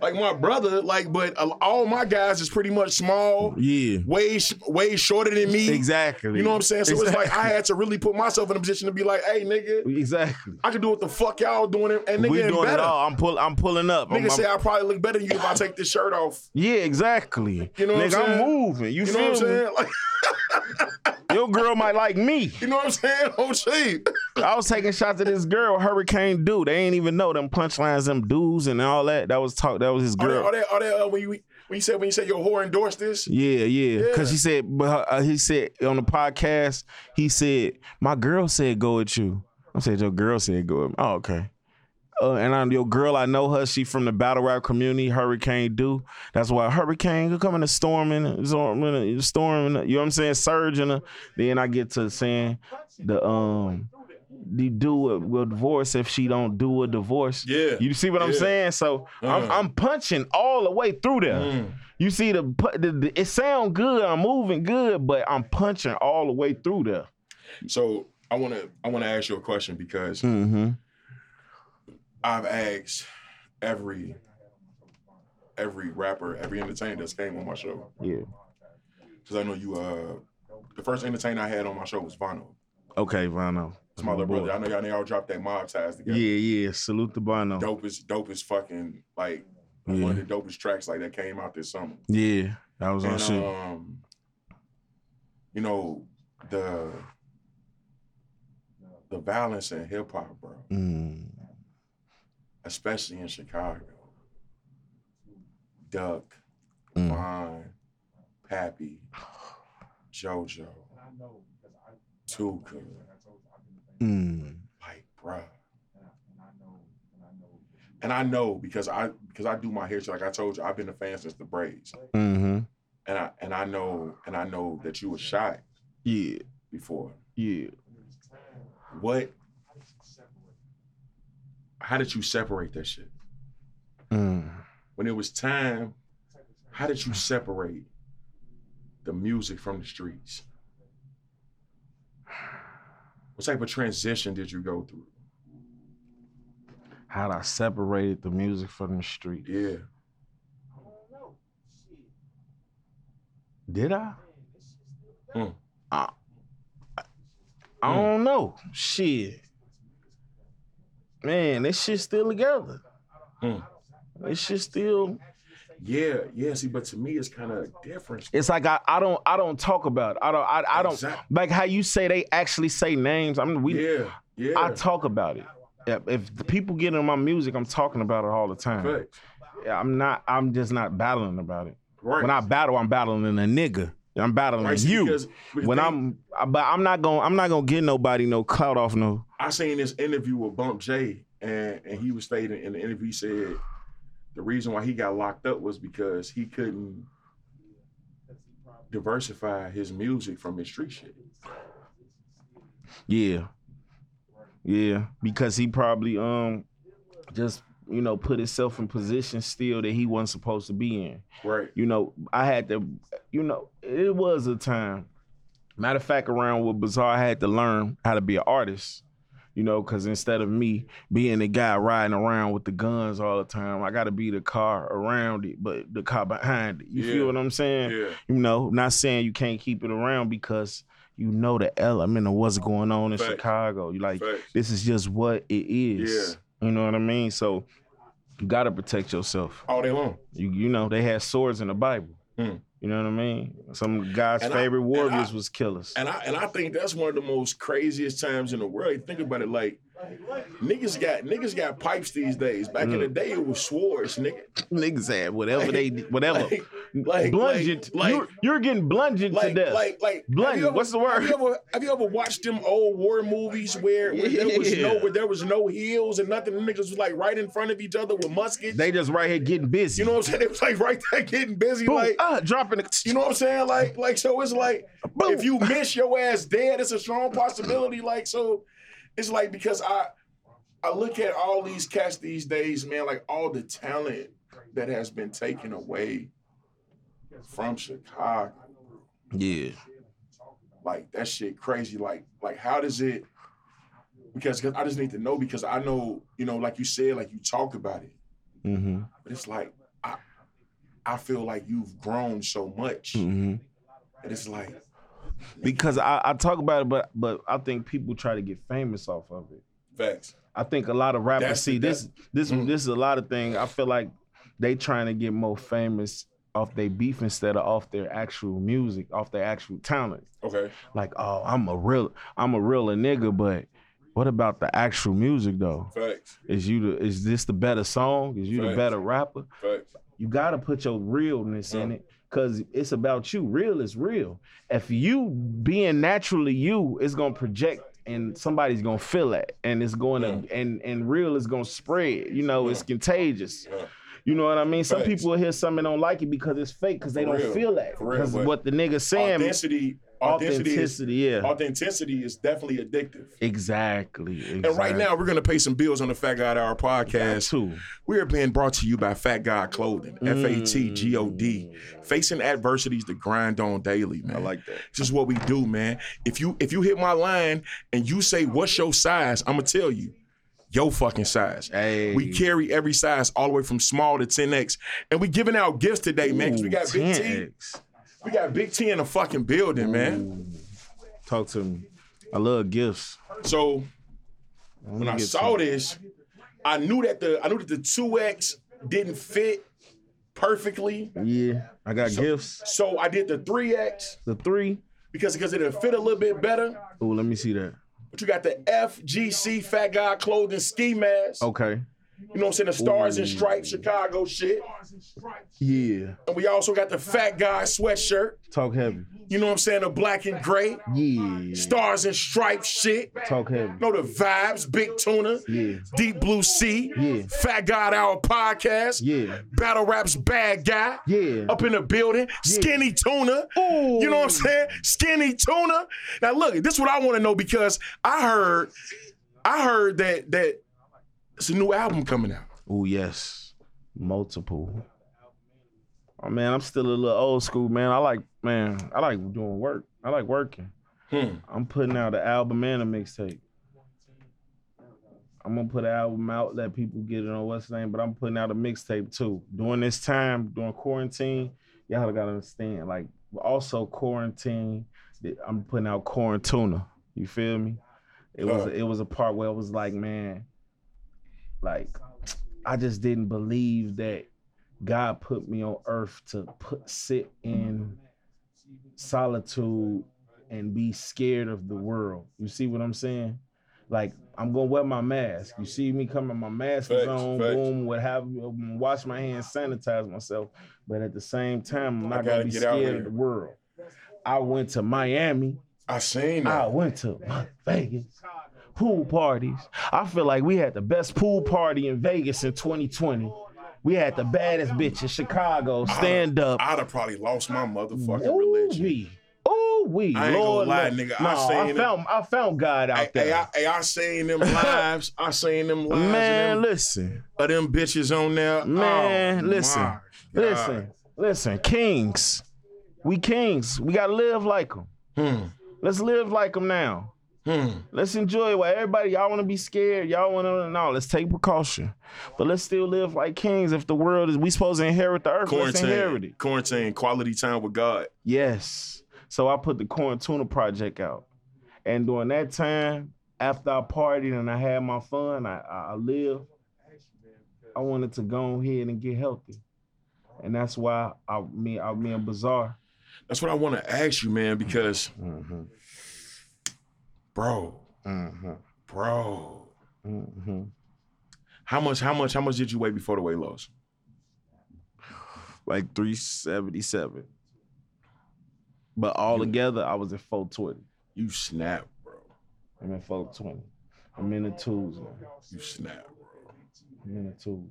like my brother like but all my guys is pretty much small, Yeah, way way shorter than me. exactly. You know what I'm saying? So it's like I had to really put myself in a position to be like, hey nigga, exactly. I can do what the fuck y'all doing and- nigga We doing better. it all. I'm pull. I'm pulling up. Nigga I'm- say I probably look better than you if I take this shirt off. yeah, exactly. You know what I'm Nigga, saying? moving. You, You know what I'm saying? Like Your girl might like me. You know what I'm saying? Oh shit. I was taking shots at this girl, Hurricane Dude. They ain't even know them punchlines, them dudes and all that. That was talk. That was his Are they, girl. are they, are they, uh, when you when you said when you said your whore endorsed this? Yeah, yeah. Yeah. Cause he said, but uh, he said on the podcast, he said, my girl said go with you. I said your girl said go with me. Oh, okay. Uh, and I'm your girl, I know her. She from the battle rap community, Hurricane Do. That's why Hurricane could come in storming, storming, storming. You know what I'm saying? Surging. her. Then I get to saying the um, the do a, will divorce if she don't do a divorce. Yeah. You see what I'm saying? So I'm, Uh. I'm punching all the way through there. Mm. You see the, the, the it sound good. I'm moving good, but I'm punching all the way through there. So I want to I want to ask you a question because Mm-hmm. I've asked every every rapper, every entertainer that's came on my show Yeah. because I know you. Uh, the first entertainer I had on my show was Vano. Okay, Vano. It's my little brother. I know y'all, They all dropped that mob ties together. Yeah, yeah. Salute. Dope is dope is fucking like Yeah. one of the dopest tracks like that came out this summer. Yeah, that was on And shit. um, you know the the violence in hip hop, bro, Mm. Especially in Chicago. Duck, Mm. Vine, Pappy, JoJo, Tooka, Mm. like, bruh. And I know because I because I do my hair, like I told you, I've been a fan since the braids, Mm-hmm. and I and I know and I know that you were shot Yeah, before. yeah. What? How did you separate that shit? Mm. When it was time, how did you separate the music from the streets? What type of transition did you go through? How'd I separated the music from the street? Yeah. I don't know. Shit. Did I? Mm. I, I, I Mm. don't know. Shit. Man, this shit still together. Mm. This shit still. Yeah, yeah. See, but to me, it's kind of different. It's like I, I don't I don't talk about it. I don't I, I don't like how you say they actually say names. I mean we yeah, yeah. I talk about it. If, if the people get in my music, I'm talking about it all the time. Yeah, I'm not. I'm just not battling about it. Right. When I battle, I'm battling a nigga. I'm battling Right, you. because- because when they- I'm, but I'm not gonna. I'm not gonna get nobody no clout off no. I seen this interview with Bump J, and and he was stating in the interview he said the reason why he got locked up was because he couldn't diversify his music from his street shit. Yeah, yeah, because he probably um just you know put himself in position still that he wasn't supposed to be in. Right. You know, I had to. You know, it was a time. Matter of fact, around with Bizarre, I had to learn how to be an artist. You know, because instead of me being the guy riding around with the guns all the time, I got to be the car around it, but the car behind it. You Yeah. feel what I'm saying? Yeah. You know, not saying you can't keep it around because you know the element of what's going on in. Chicago. You like this is just what it is. Yeah. You know what I mean? So you gotta protect yourself. All day long. You you know they had swords in the Bible. Hmm. You know what I mean? Some God's And favorite and warriors I- was killers. And I and I think that's one of the most craziest times in the world. You think about it, like niggas got niggas got pipes these days. Back in the Mm. day, it was swords, nigga. Niggas had whatever they whatever. Like, like, blunged. like, you're, you're getting blunged to like, death. like, like, you ever- What's the word? Have you ever, have you ever watched them old war movies where, where there was no, where there was no heels and nothing? The niggas was like right in front of each other with muskets. they just right here getting busy. you know what I'm saying? It was like right there getting busy, Boom, like ah, dropping it. you know what I'm saying? Like, like so it's like Boom. if you miss your ass dead, it's a strong possibility. Like, so it's like because I I look at all these cats these days, man, like all the talent that has been taken away from Chicago. Yeah. Like that shit crazy. Like, like how does it because I just need to know because I know, you know, like you said, like you talk about it, Mm-hmm. but it's like I I feel like you've grown so much. Mm-hmm. And it's like, Because I, I talk about it, but but I think people try to get famous off of it. facts. I think a lot of rappers That's see this this Mm. this is a lot of things. I feel like they trying to get more famous off their beef instead of off their actual music, off their actual talent. Okay. Like, oh, I'm a real I'm a real nigga, but What about the actual music though? Facts. Is you the is this the better song? Is you the better rapper? Facts. You gotta put your realness in it. Cause it's about you. Real is real. If you being naturally you, it's gonna project and somebody's gonna feel it. And it's going to and and real is gonna spread. You know, it's contagious. Yeah. You know what I mean? Some Facts. people will hear something and don't like it because it's fake because they For don't real. feel that. Because what the nigga saying Authenticity, authenticity, is, yeah. authenticity is definitely addictive. Exactly, exactly. And right now, we're gonna pay some bills on the Fat God Hour podcast. too. We are being brought to you by Fat God Clothing, mm. F A T G O D. Facing adversities to grind on daily, man. I like that. This is what we do, man. If you if you hit my line and you say what's your size, I'm gonna tell you. Your fucking size. Hey. We carry every size all the way from small to 10X. And we giving out gifts today, man. 'cause we got Big T. 10X. We got Big T in the fucking building, man. Talk to me. I love gifts. So when I saw this, I knew that the I knew that the 2X didn't fit perfectly. yeah, I got gifts. So I did the 3X The three. because because it'll fit a little bit better. Oh, let me see that. But you got the FGC Fat Guy Clothing ski mask. Okay. You know what I'm saying? The Stars and Stripes Chicago shit. Yeah. And we also got the Fat Guy sweatshirt. Talk heavy. You know what I'm saying? The black and gray. Yeah. Stars and Stripes shit. Talk heavy. You know the vibes, Big Tuna, Yeah. Deep Bleu Sea, Yeah. Fat God Hour podcast, Yeah. Battle Raps Bad Guy, Yeah. up in the building, Skinny Tuna. Ooh. You know what I'm saying? Skinny Tuna. Now look, this is what I want to know because I heard, I heard that that it's a new album coming out. Oh yes, multiple. Oh man, I'm still a little old school, man. I like, man, I like doing work. I like working. Hmm. I'm putting out an album and a mixtape. I'm gonna put an album out, let people get it on what's the name, but I'm putting out a mixtape too. During this time, during quarantine, y'all gotta understand. Like, also quarantine, I'm putting out Quarantuna. You feel me? It was Uh. it was a part where it was like, man, like I just didn't believe that God put me on earth to put sit in solitude and be scared of the world. You see what I'm saying? Like I'm gonna wear my mask. You see me coming, my mask is on, facts. boom, what have you, um, wash my hands, sanitize myself. But at the same time, I'm not gonna be scared of the world. I went to Miami. I seen it. I went to Vegas. Pool parties. I feel like we had the best pool party in Vegas in 2020. We had the baddest bitch in Chicago. Stand up. I'd have probably lost my motherfucking religion. Ooh-wee. Ooh-wee. I ain't gonna lie, Lord. nigga. I No, I, seen it. found I found God out Hey, there. hey, I, hey, I seen them lives. I seen them lives Man, them, listen. of them bitches on there. Man, Oh, listen. Listen. Listen. Kings. We kings. We gotta live like them. Hmm. Let's live like them now. Hmm. Let's enjoy what everybody y'all want to be scared. Y'all want to no. Let's take precaution, but let's still live like kings. If the world is we supposed to inherit the earth, let's inherit Quarantine. it. Quarantine. Quality time with God. Yes. So I put the Quarantuna project out, and during that time, after I partied and I had my fun, I I, I lived. I wanted to go ahead and get healthy, and that's why I me I me and Bizarre. That's what I want to ask you, man, because, Mm-hmm. Bro, Mm-hmm. bro, Mm-hmm. how much, how much, how much did you weigh before the weight loss? like 377. But all together, I was at 420. You snap, bro. I'm at 420. I'm in the twos, man. You snap, bro. I'm in the twos.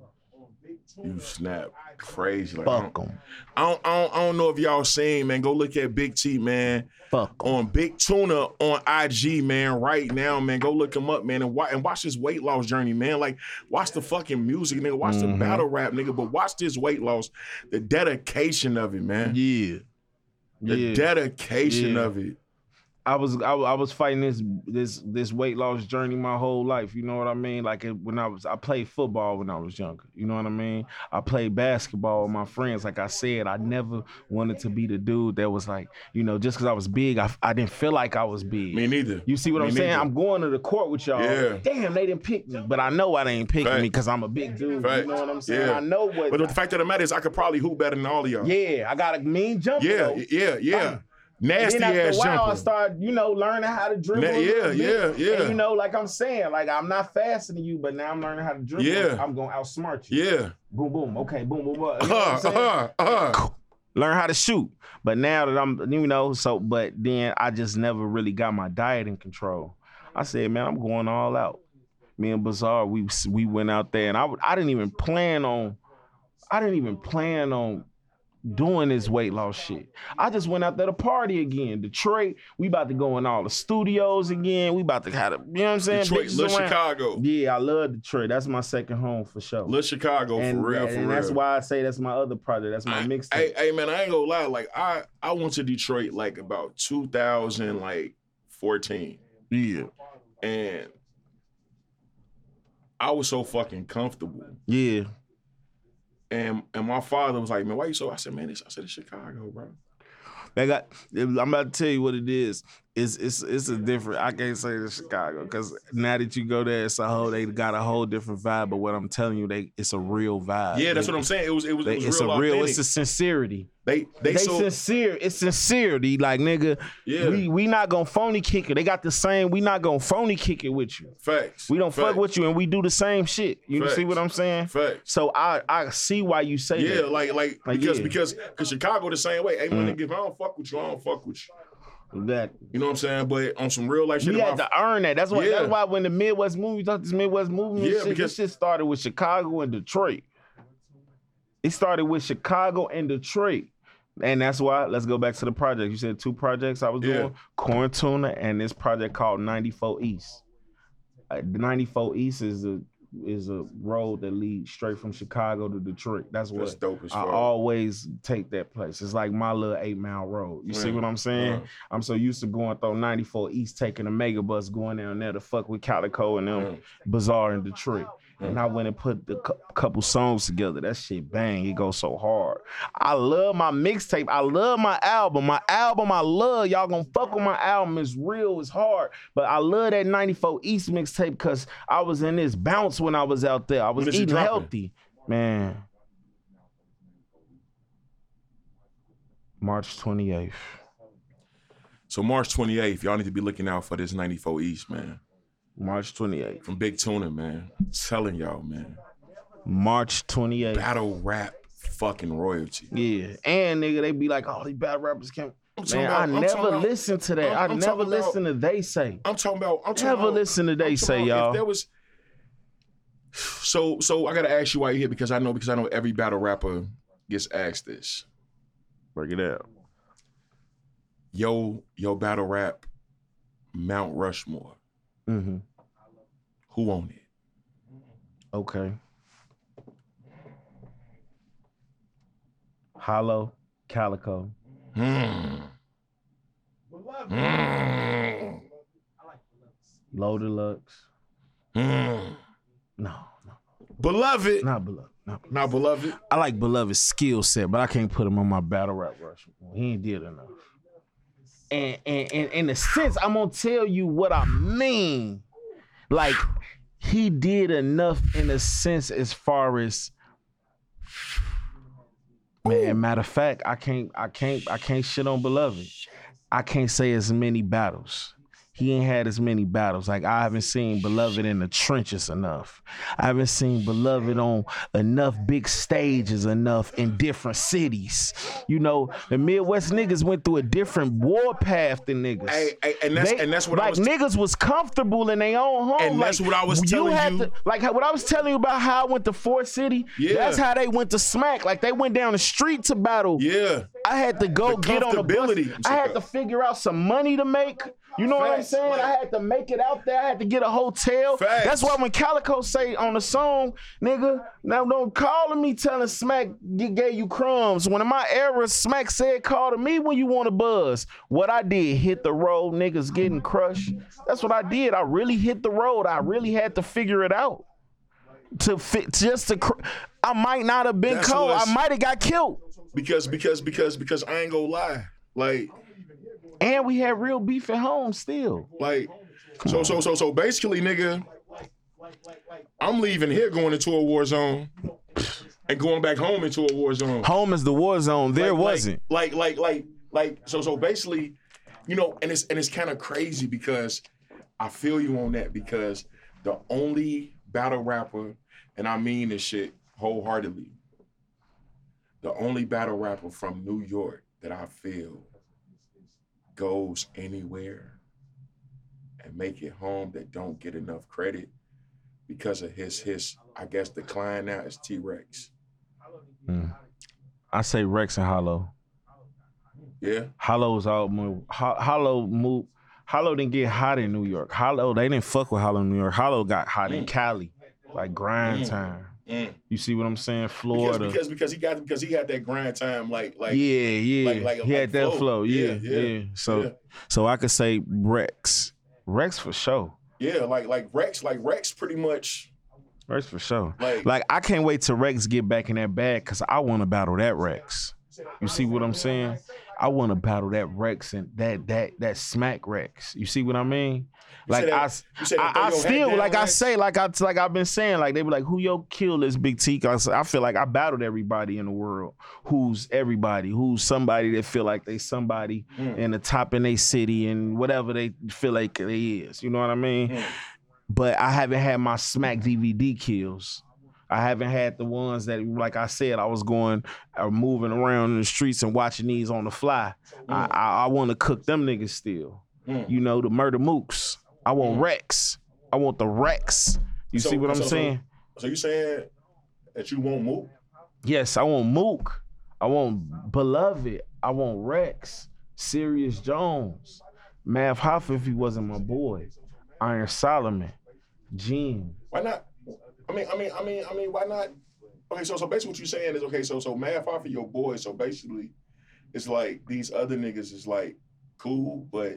You snap. Crazy. Like, Fuck them. I, don't, I, don't, I don't know if y'all seen, man. Go look at Big T, man. Fuck on Big Tuna on IG, man, right now, man. Go look him up, man, and watch and watch his weight loss journey, man. Like, watch the fucking music, nigga. Watch the Mhm. battle rap, nigga. But watch this weight loss, the dedication of it, man. Yeah. The Yeah. dedication Yeah. of it. I was I, I was fighting this this this weight loss journey my whole life. You know what I mean? Like it, when I was I played football when I was younger. You know what I mean? I played basketball with my friends. Like I said, I never wanted to be the dude that was like, you know, just because I was big, I, I didn't feel like I was big. Me neither. You see what Me I'm saying? I'm going to the court with y'all. Yeah. Damn, they didn't pick me, but I know I didn't pick Fact. me because I'm a big dude. Fact. You know what I'm saying? Yeah. I know what. But the fact of the matter is, I could probably hoop better than all of y'all. yeah, I got a mean jumper. yeah, though. yeah, yeah. Nasty then after ass a while, I start, you know, learning how to dribble. Na- yeah, yeah, yeah. And, you know, like I'm saying, like I'm not faster than you, but now I'm learning how to dribble. Yeah. I'm gonna outsmart you. Yeah. Boom, boom. Okay, boom, boom, boom. You know Uh, uh, uh. learn how to shoot. But now that I'm, you know, so but then I just never really got my diet in control. I said, man, I'm going all out. Me and Bizarre, we we went out there, and I I didn't even plan on, I didn't even plan on doing this weight loss shit. I just went out there to party again. Detroit, we about to go in all the studios again. We about to have, a, you know what I'm saying? Detroit, Bitches Little around. Chicago. Yeah, I love Detroit. That's my second home for sure. Little Chicago and for real, and for real. that's why I say that's my other project. That's my mixtape. Hey, hey, man, I ain't gonna lie. Like I, I went to Detroit like about 2000, like 14, Yeah. and I was so fucking comfortable. Yeah. And and my father was like, "Man, why you so?" I said, "Man, I said it's Chicago, bro." They got. I'm about to tell you what it is. It's it's it's a different. I can't say it's Chicago because now that you go there, it's a whole. They got a whole different vibe. But what I'm telling you, they it's a real vibe. Yeah, that's They- what I'm saying. It was it was, they- it was it's real a real. authentic. It's a sincerity. they they, They, so sincere. It's sincerity. Like nigga, yeah we we not gonna phony kick it. They got the same. We not gonna phony kick it with you. facts. We don't fuck with you, and we do the same shit. You see what I'm saying? facts. So I I see why you say Yeah, that. like like Like, because yeah. because because Chicago the same way. My Mm. if I don't fuck with you, I don't fuck with you. That You know what I'm saying? But on some real life shit, my- had to earn that. That's why. Yeah. That's why when the Midwest movie, talk this Midwest movie, Yeah, shit, because- this shit started with Chicago and Detroit. It started with Chicago and Detroit, and that's why. Let's go back to the project. You said two projects I was Yeah. doing: Quarantuna and this project called 94 East. Uh, 94 East is a is a road that leads straight from Chicago to Detroit. That's what that's dope as I fuck. always take that place. It's like my little eight mile road. You see what I'm saying? Uh, I'm so used to going through 94 East, taking a mega bus, going down there to fuck with Calicoe and them Mm. Bizarre in Detroit. And I went and put the cou- couple songs together. That shit bang, it goes so hard. I love my mixtape. I love my album. My album, I love. Y'all gonna fuck with my album. It's real, it's hard. But I love that 94 East mixtape because I was in this bounce when I was out there. I was When is it eating healthy. Man. March 28th. so March 28th, y'all need to be looking out for this 94 East, man. March 28th. From Big Tuna, man. telling y'all, man. March 28th. Battle rap fucking royalty. Yeah. And nigga, they be like, oh, these battle rappers can't. I'm Man, about- I I'm never listen to that. I'm- I I'm never listen to they say. I'm talking about. I'm talking Never about, listen to they say, y'all. If there was, so so I gotta ask you why you're here because I know because I know every battle rapper gets asked this. Break it out. Yo, yo, battle rap, Mount Rushmore. Mm-hmm. Who on it? Okay. Hollow, Calicoe, Hmm. Hmm. Loaded Lux. Hmm. No, no, Beloved, not Beloved. Not not beloved. I like Beloved's skill set, but I can't put him on my battle rap rush. He ain't did enough. And and and in a sense, I'm gonna tell you what I mean. Like he did enough in a sense as far as man. Matter of fact, I can't I can't I can't shit on Beloved. I can't say as many battles. He ain't had as many battles. Like I haven't seen Beloved in the trenches enough. I haven't seen Beloved on enough big stages enough in different cities. You know, the Midwest niggas went through a different war path than niggas. Hey, hey, and that's They- and that's what like I was. niggas was comfortable in their own home. And like, that's what I was you telling had you. To, like what I was telling you about how I went to Fort City. Yeah. That's how they went to Smack. Like they went down the street to battle. yeah, I had to go The get on the bus. I had to figure out some money to make. You know what I'm Facts. saying? I had to make it out there. I had to get a hotel. Facts. That's why when Calicoe say on the song, nigga, now don't call to me telling Smack gave you crumbs. When in my era, Smack said call to me when you want to buzz. What I did, hit the road, niggas getting crushed. That's what I did. I really hit the road. I really had to figure it out. To fit just to cr- I might not have been cold. I might have got killed. because because because because I ain't gonna lie. Like And we had real beef at home still. like so so so so basically, nigga. I'm leaving here going into a war zone and going back home into a war zone. Home is the war zone. There Like- like- wasn't. like like like Like so so basically, you know, and it's and it's kind of crazy because I feel you on that because the only battle rapper, and I mean this shit wholeheartedly, the only battle rapper from New York that I feel goes anywhere and make it home that don't get enough credit because of his his I guess decline now is T Rex. Mm. I say Rex and Hollow. Yeah. Hollow's all move. Ho- Hollow move. Hollow didn't get hot in New York. Hollow they didn't fuck with Hollow in New York. Hollow got hot in Mm. Cali, like grind Mm. time. Mm. You see what I'm saying? Because, Florida. because because he got because he had that grind time like like yeah, yeah. like- like- he like had that flow. flow. Yeah, Yeah, yeah. yeah, So yeah. so I could say Rex. Rex for sure. yeah like like Rex like Rex pretty much Rex for sure. like Like I can't wait till Rex get back in that bag because I want to battle that Rex. You see what I'm saying? I want to battle that Rex and that that that smack Rex. You see what I mean? Like I, I, I still down, like I say like I like I've been saying like they be like who yo kill this big T. 'Cause I feel like I battled everybody in the world. Who's everybody? Who's somebody that feel like they somebody Mm. in the top in their city and whatever they feel like they is. You know what I mean? Mm. But I haven't had my smack DVD kills. I haven't had the ones that, like I said, I was going or moving around in the streets and watching these on the fly. I, I, I want to cook them niggas still. Mm. You know, the Murda Mooks. I want mm. Rex. I want the Rex. You So- see what I'm so- saying? So you saying that you won't move? Yes, I want Mook. I want Beloved. I want Rex. Serius Jones. Math Hoffa if he wasn't my boy. Iron Solomon. Gene. Why not? I mean, I mean, I mean, I mean, why not? Okay, so so basically what you're saying is okay, so so Math off your boy, so basically it's like these other niggas is like cool, but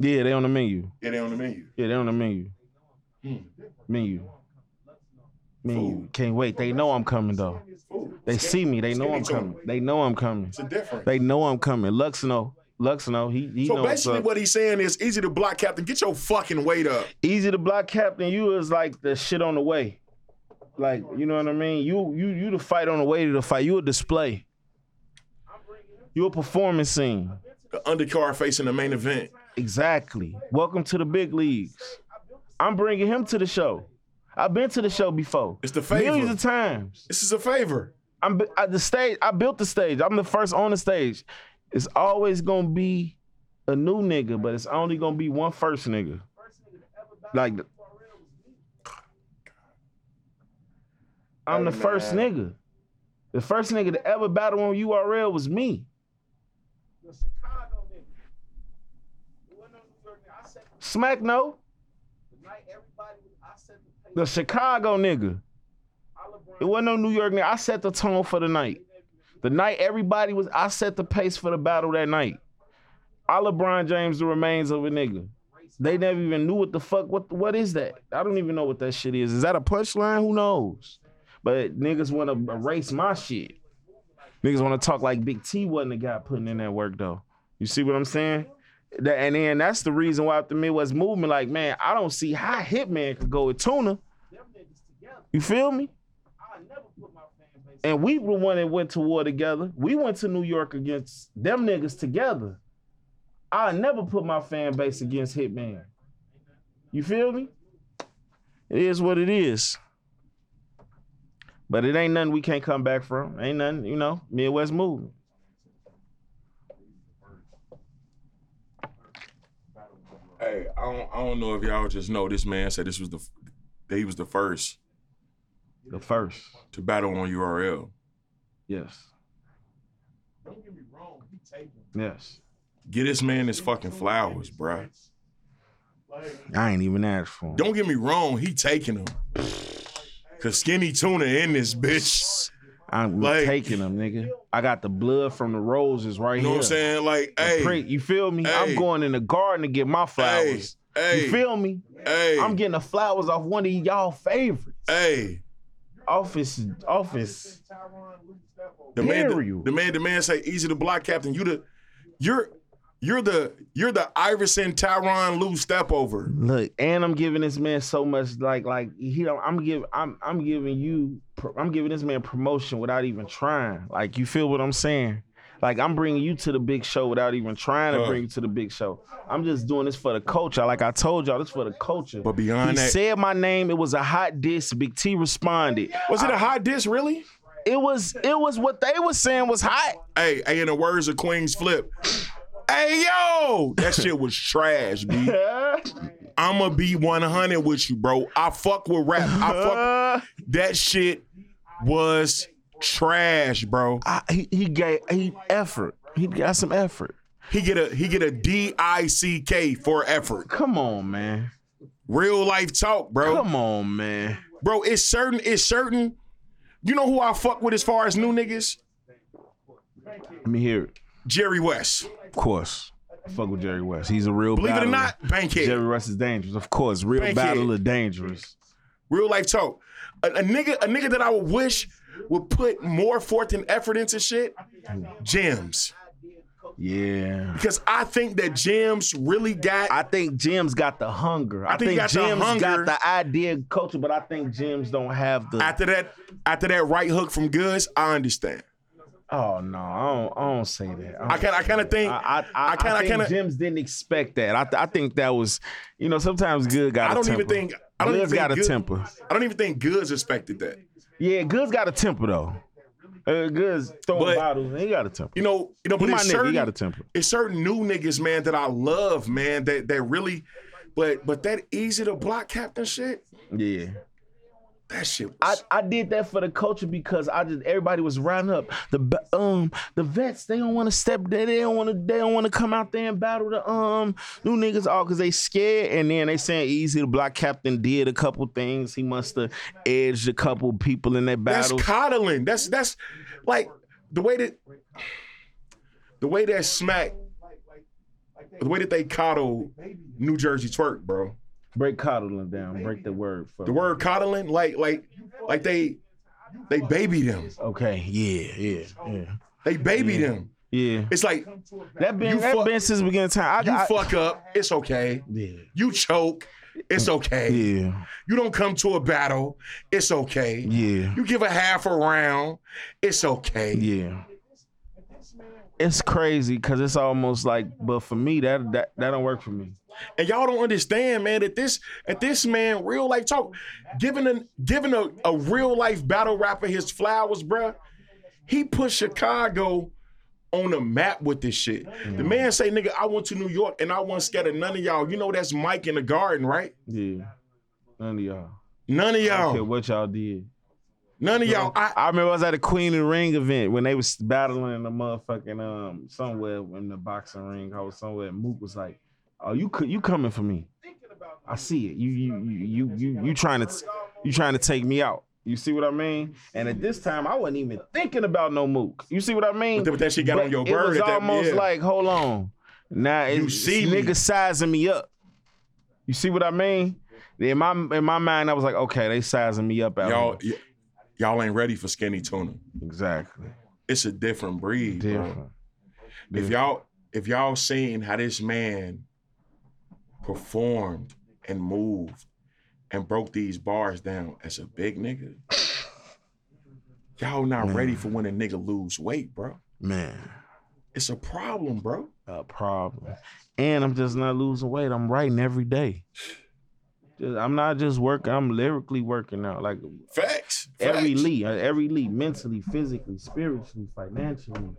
Yeah, they on the menu. yeah, they on the menu. Yeah, they on the menu. Hmm. Menu. Menu. Fool. Can't wait. They know I'm coming though. Fool. They see me. They know I'm coming. They know I'm coming. It's a difference. They know I'm coming. Lux know. Lux know. He he so basically what he's saying is Eazy the Block Captain, get your fucking weight up. Eazy the Block Captain. You is like the shit on the way. Like you know what I mean. You you you the fight on the way to the fight. You a display. You a performance scene. The undercard facing the main event. Exactly. Welcome to the big leagues. I'm bringing him to the show. I've been to the show before. It's the favor. Millions of times. This is a favor. I'm at the stage. I built the stage. I'm the first on the stage. It's always gonna be a new nigga, but it's only gonna be one first nigga. Like I'm the first nigga. The first nigga to ever battle on URL was me. Smack no. The Chicago nigga. It wasn't no New York nigga. I set the tone for the night. The night everybody was, I set the pace for the battle that night. I LeBron James the remains of a nigga. They never even knew what the fuck. What what is that? I don't even know what that shit is. Is that a punchline? Who knows? But niggas want to erase my shit. Niggas want to talk like Big T wasn't the guy putting in that work though. You see what I'm saying? That, and then that's the reason why the Midwest movement, like, man, I don't see how Hitman could go with Tuna. You feel me? And we were one that went to war together. We went to New York against them niggas together. I never put my fan base against Hitman. You feel me? It is what it is. But it ain't nothing we can't come back from. Ain't nothing, you know, Midwest movement. Hey, I don't, I don't know if y'all just know this man said this was the f- that he was the first The first. to battle on URL. Yes. Don't get me wrong, he taking. Yes. Get this man his fucking flowers, bruh. I ain't even asked for him. Don't get me wrong, he taking them. Cause skinny tuna in this bitch. I'm Like- taking them, nigga. I got the blood from the roses right here. You know what I'm saying? Like, The hey, prick, you feel me? I'm going in the garden to get my flowers. hey, You feel me? hey, I'm getting the flowers off one of y'all favorites. hey. Office, office. The man, Period. the, man, the man say Eazy the Block Captain. You the, you're, you're the, you're the Iverson Tyronn Lue step over. Look, and I'm giving this man so much like like he don't I'm giving I'm I'm giving you I'm giving this man promotion without even trying. Like you feel what I'm saying? Like I'm bringing you to the big show without even trying to Uh. bring you to the big show. I'm just doing this for the culture. Like I told y'all, this for the culture. But beyond he that, said my name. It was a hot diss. Big T responded. was it a hot diss really? It was. It was what they was saying was hot. Hey, hey, in the words of Queenzflip, hey yo, that shit was trash, B. I'ma be 100 with you, bro. I fuck with rap. I fuck. That shit was trash, bro. I, he, he gave he effort. He got some effort. He get a he get a D I C K for effort. Come on, man. Real life talk, bro. Come on, man. Bro, it's certain. It's certain. You know who I fuck with as far as new niggas? Let me hear it. Jerry West. Of course. Fuck with Jerry West. He's a real Believe it or not, Bankhead. Jerry West is dangerous. Of course. Real Bankhead. battler dangerous. Real life talk. A, a nigga, a nigga that I would wish would put more forth and effort into shit. Gems. Yeah. Because I think that Gems really got I think Jim's got the hunger. I, think he think, got Jim's got the idea culture, but I think Jim's don't have the after that, after that right hook from Goods, I understand. Oh no, I don't I don't say that. I kind I kind of think I, I, I, I I kinda- Jim's didn't expect that. I, th- I think that was, you know, sometimes good got. I don't even temper. think I don't even Good's think got a Good- temper. I don't even think Goods expected that. Yeah, Good's got a temper though. Uh, Good's throwing But- bottles. He got a temper. You know, you know, but it's nigga. certain, He got a temper. it's certain new niggas, man, that I love, man, that that really, but but that Eazy the Block Captain shit, Yeah. That shit. I, Was, I did that for the culture because I just everybody was rounding up the um the vets they don't want to step they, they don't want to they don't want to come out there and battle the um new niggas all because they scared and then they saying Eazy the Block Captain did a couple things he must have edged a couple people in that battle. that's coddling. That's that's like the way that the way that smack, the way that they coddle New Jersey Twork, bro. Break coddling down break the word for The word coddling, like like like they they baby them, okay yeah yeah yeah they baby Yeah. them. yeah It's like that been that fuck- been since the beginning of time I, you I, fuck up, it's okay. yeah You choke, it's uh, okay. yeah You don't come to a battle, it's okay. yeah You give a half a round, it's okay. Yeah. It's crazy because it's almost like, but for me, that that that don't work for me. And y'all don't understand, man, that this at this man, real life talk, giving a giving a, a real life battle rapper his flowers, bruh. He put Chicago on the map with this shit. The mm-hmm. man say, nigga, I went to New York and I wasn't scared of none of y'all. You know that's Mike in the garden, right? Yeah. None of y'all. None of I don't care y'all. what y'all did. None of y'all. I, I remember I was at a Queen and Ring event when they was battling in the motherfucking um somewhere in the boxing ring. I was somewhere and Mook was like, "Oh, you could you coming for me? I see it. You you you you you you trying to you trying to take me out. You see what I mean? And at this time, I wasn't even thinking about no Mook. You see what I mean? But that shit got But on your bird. it was at that- almost yeah. like, hold on. Now You it's see me. niggas sizing me up. You see what I mean? In my in my mind, I was like, okay, they sizing me up out y'all y'all ain't ready for skinny tuna. Exactly. It's a different breed, bro. Different. If y'all if y'all seen how this man performed and moved and broke these bars down as a big nigga, y'all not Man. ready for when a nigga lose weight, bro. Man, It's a problem, bro. a problem. And I'm just not losing weight. I'm writing every day. Just- I'm not just working. I'm lyrically working out. Like. Every lead, every lead, mentally, physically, spiritually, financially,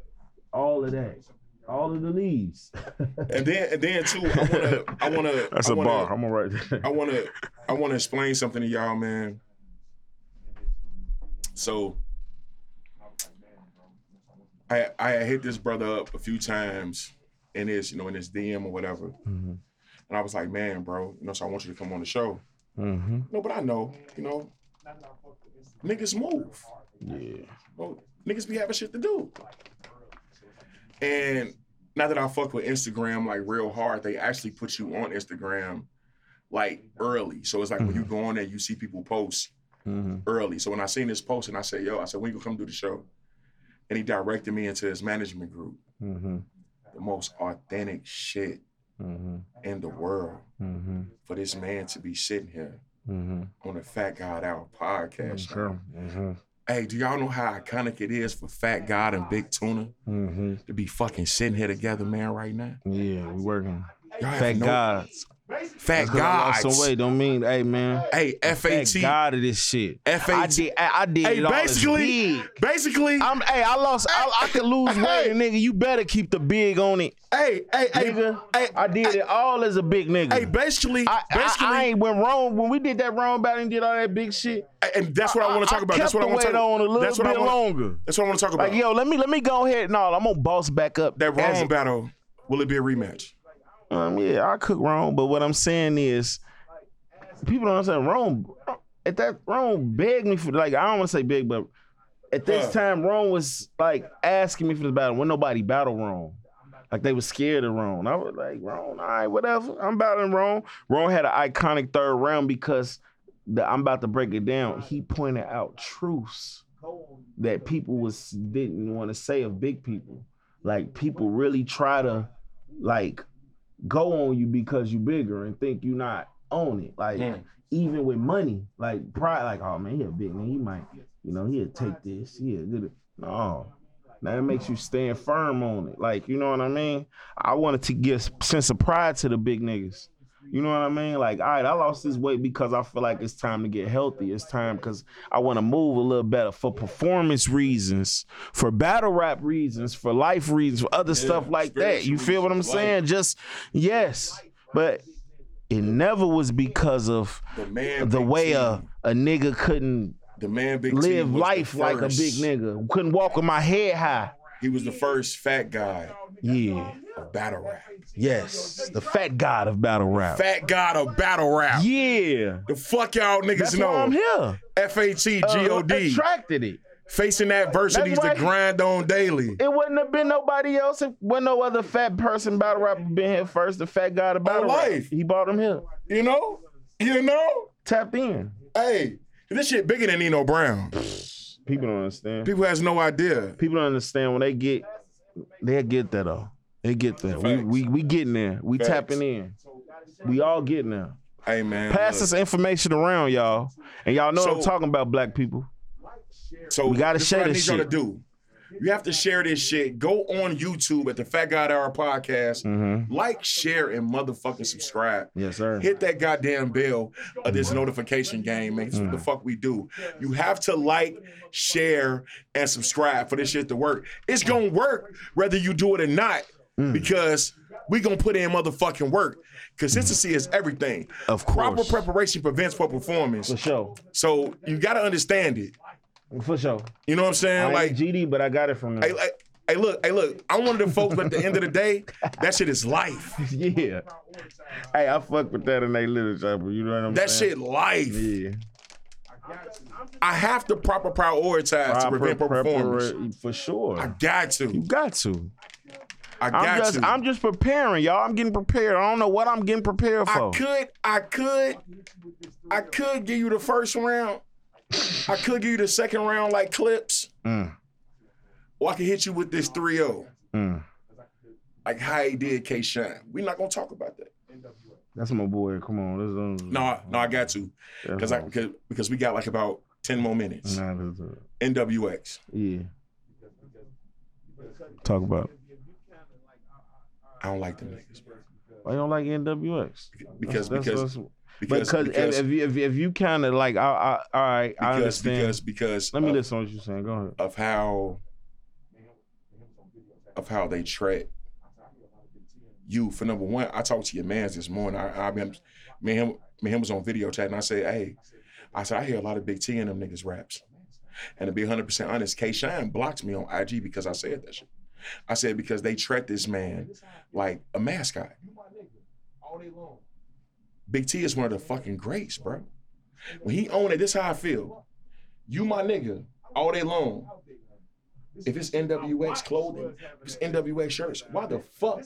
all of that, all of the leads. And then and then too, I wanna I wanna That's I a wanna, bar. I'm gonna write. I wanna I wanna explain something to y'all, man. So I I hit this brother up a few times in his, you know, in his DM or whatever. Mhm. And I was like, man, bro, you know, so I want you to come on the show. Mhm. No, but I know, you know, niggas move. Yeah. Well, niggas be having shit to do. And now that I fuck with Instagram like real hard, they actually put you on Instagram like early. So it's like when you go on there, you see people post Mhm. early. So when I seen this post and I said, yo, I said, when you gonna come do the show? And he directed me into his management group. Mhm. The most authentic shit Mhm. in the world Mhm. for this man to be sitting here Mhm. on the Fat God Hour podcast. Sure. Mhm. Hey, do y'all know how iconic it is for Fat God and Big Tuna Mm-hmm. to be fucking sitting here together, man, right now? Yeah, we working. Y'all Fat no- gods. Fat Cause I lost God. some weight. Don't mean, hey man. Hey, Fat FAT. God of this shit. FAT. I did. I, I did Hey, it all. It's basically, big. basically, I'm. Hey, I lost. I, I could lose Hey. weight, nigga. You better keep the big on it, hey, hey, hey, nigga. hey, I did it all as a big nigga. hey, basically, I, I, basically, I ain't went wrong when we did that wrong battle and did all that big shit. and that's what I, want to talk about. That's what I want to weight talk on a little That's what I bit want. longer. That's what I want to talk about. Like yo, let me let me go ahead. No, I'm gonna boss back up. that as- wrong battle. Will it be a rematch? Um, yeah, I cook wrong, but what I'm saying is, people don't understand Rome. At that Rome begged me for like I don't want to say big, but at this Huh. time Rome was like asking me for this battle when nobody battled Rome. Like they was scared of Rome. I was like, Rome, all right, whatever. I'm battling Rome. Rome had an iconic third round because the, I'm about to break it down. He pointed out truths that people was didn't want to say of big people. Like people really try to like go on you because you're bigger and think you're not on it. Like even with money, like pride, like oh man, he a big man. He might, you know, he'll take this. He'll it. No. Now it makes you stand firm on it. Like, you know what I mean? I wanted to give sense of pride to the big niggas. You know what I mean? Like, all right, I lost this weight because I feel like it's time to get healthy. It's time because I want to move a little better for performance reasons, for battle rap reasons, for life reasons, for other stuff like that. You feel what I'm saying? Just yes, but it never was because of The man, the way a a nigga couldn't the man, Big live life like a big nigga, couldn't walk with my head high. He was the first fat guy Yeah. Of battle rap. Yes, the fat god of battle rap. Fat god of battle rap. Yeah, The fuck y'all niggas that's know. why I'm here. F A T G O Uh, attracted it. Facing adversities to grind on daily. It wouldn't have been nobody else if when no other fat person battle rapper been here first. The fat god of battle rap. life. He brought him here. You know? You know? Tapped in. Hey, this shit bigger than Nino Brown. People don't understand. People has no idea. People don't understand when they get. They get that though. They get there. We we we getting there. We Facts. tapping in. We all getting there. Hey man. Pass look. this information around, y'all. And y'all know I'm talking about black people. So We gotta share what this shit. do. You have to share this shit. Go on YouTube at the Fat God Hour podcast. Mm-hmm. Like, share, and motherfucking subscribe. Yes, sir. Hit that goddamn bell of this notification game, man. This is what the fuck we do. You have to like, share, and subscribe for this shit to work. It's gonna work whether you do it or not, Mm. because we gonna put in motherfucking work. Consistency is everything. Of course. Proper preparation prevents poor performance. For sure. So you gotta understand it. For sure. You know what I'm saying? ain't Like, GD, but I got it from them. hey, look, hey, look. I'm one of the folks, but at the end of the day, that shit is life. yeah. Hey, I fuck with that in their little but you know what I'm That saying? shit life. Yeah. I have to proper prioritize to prevent poor performance. for sure. I got to. you got to. I I'm got just to. I'm just preparing, y'all. I'm getting prepared. I don't know what I'm getting prepared for. I could, I could, I could give you the first round. I could give you the second round like clips, Mm, or I could hit you with this 3-0. mm. Like how he did K Shine. We're not gonna talk about that. That's my boy. Come on. No, no, I got to. Because I because because we got like about 10 more minutes. Nah. NWX. Yeah. Talk about. I don't like them niggas, bro. You don't like NWX? Because That's- because that's- because because, because if, if you if, if you kind of like, I, I, all right, I understand. because because Let me of, listen to what you're saying. Go ahead. of how of how they treat you for number one. I talked to your man's this morning. I, I been me and him me and him was on video chat and I said, hey, I said I hear a lot of Big T in them niggas raps. And to be 100 percent honest, K Shine blocked me on IG because I said that shit. I said because they treat this man like a mascot. Big T is one of the fucking greats, bro. When he owned it, this how I feel. You my nigga all day long. If it's NWX clothing, if it's NWX shirts, why the fuck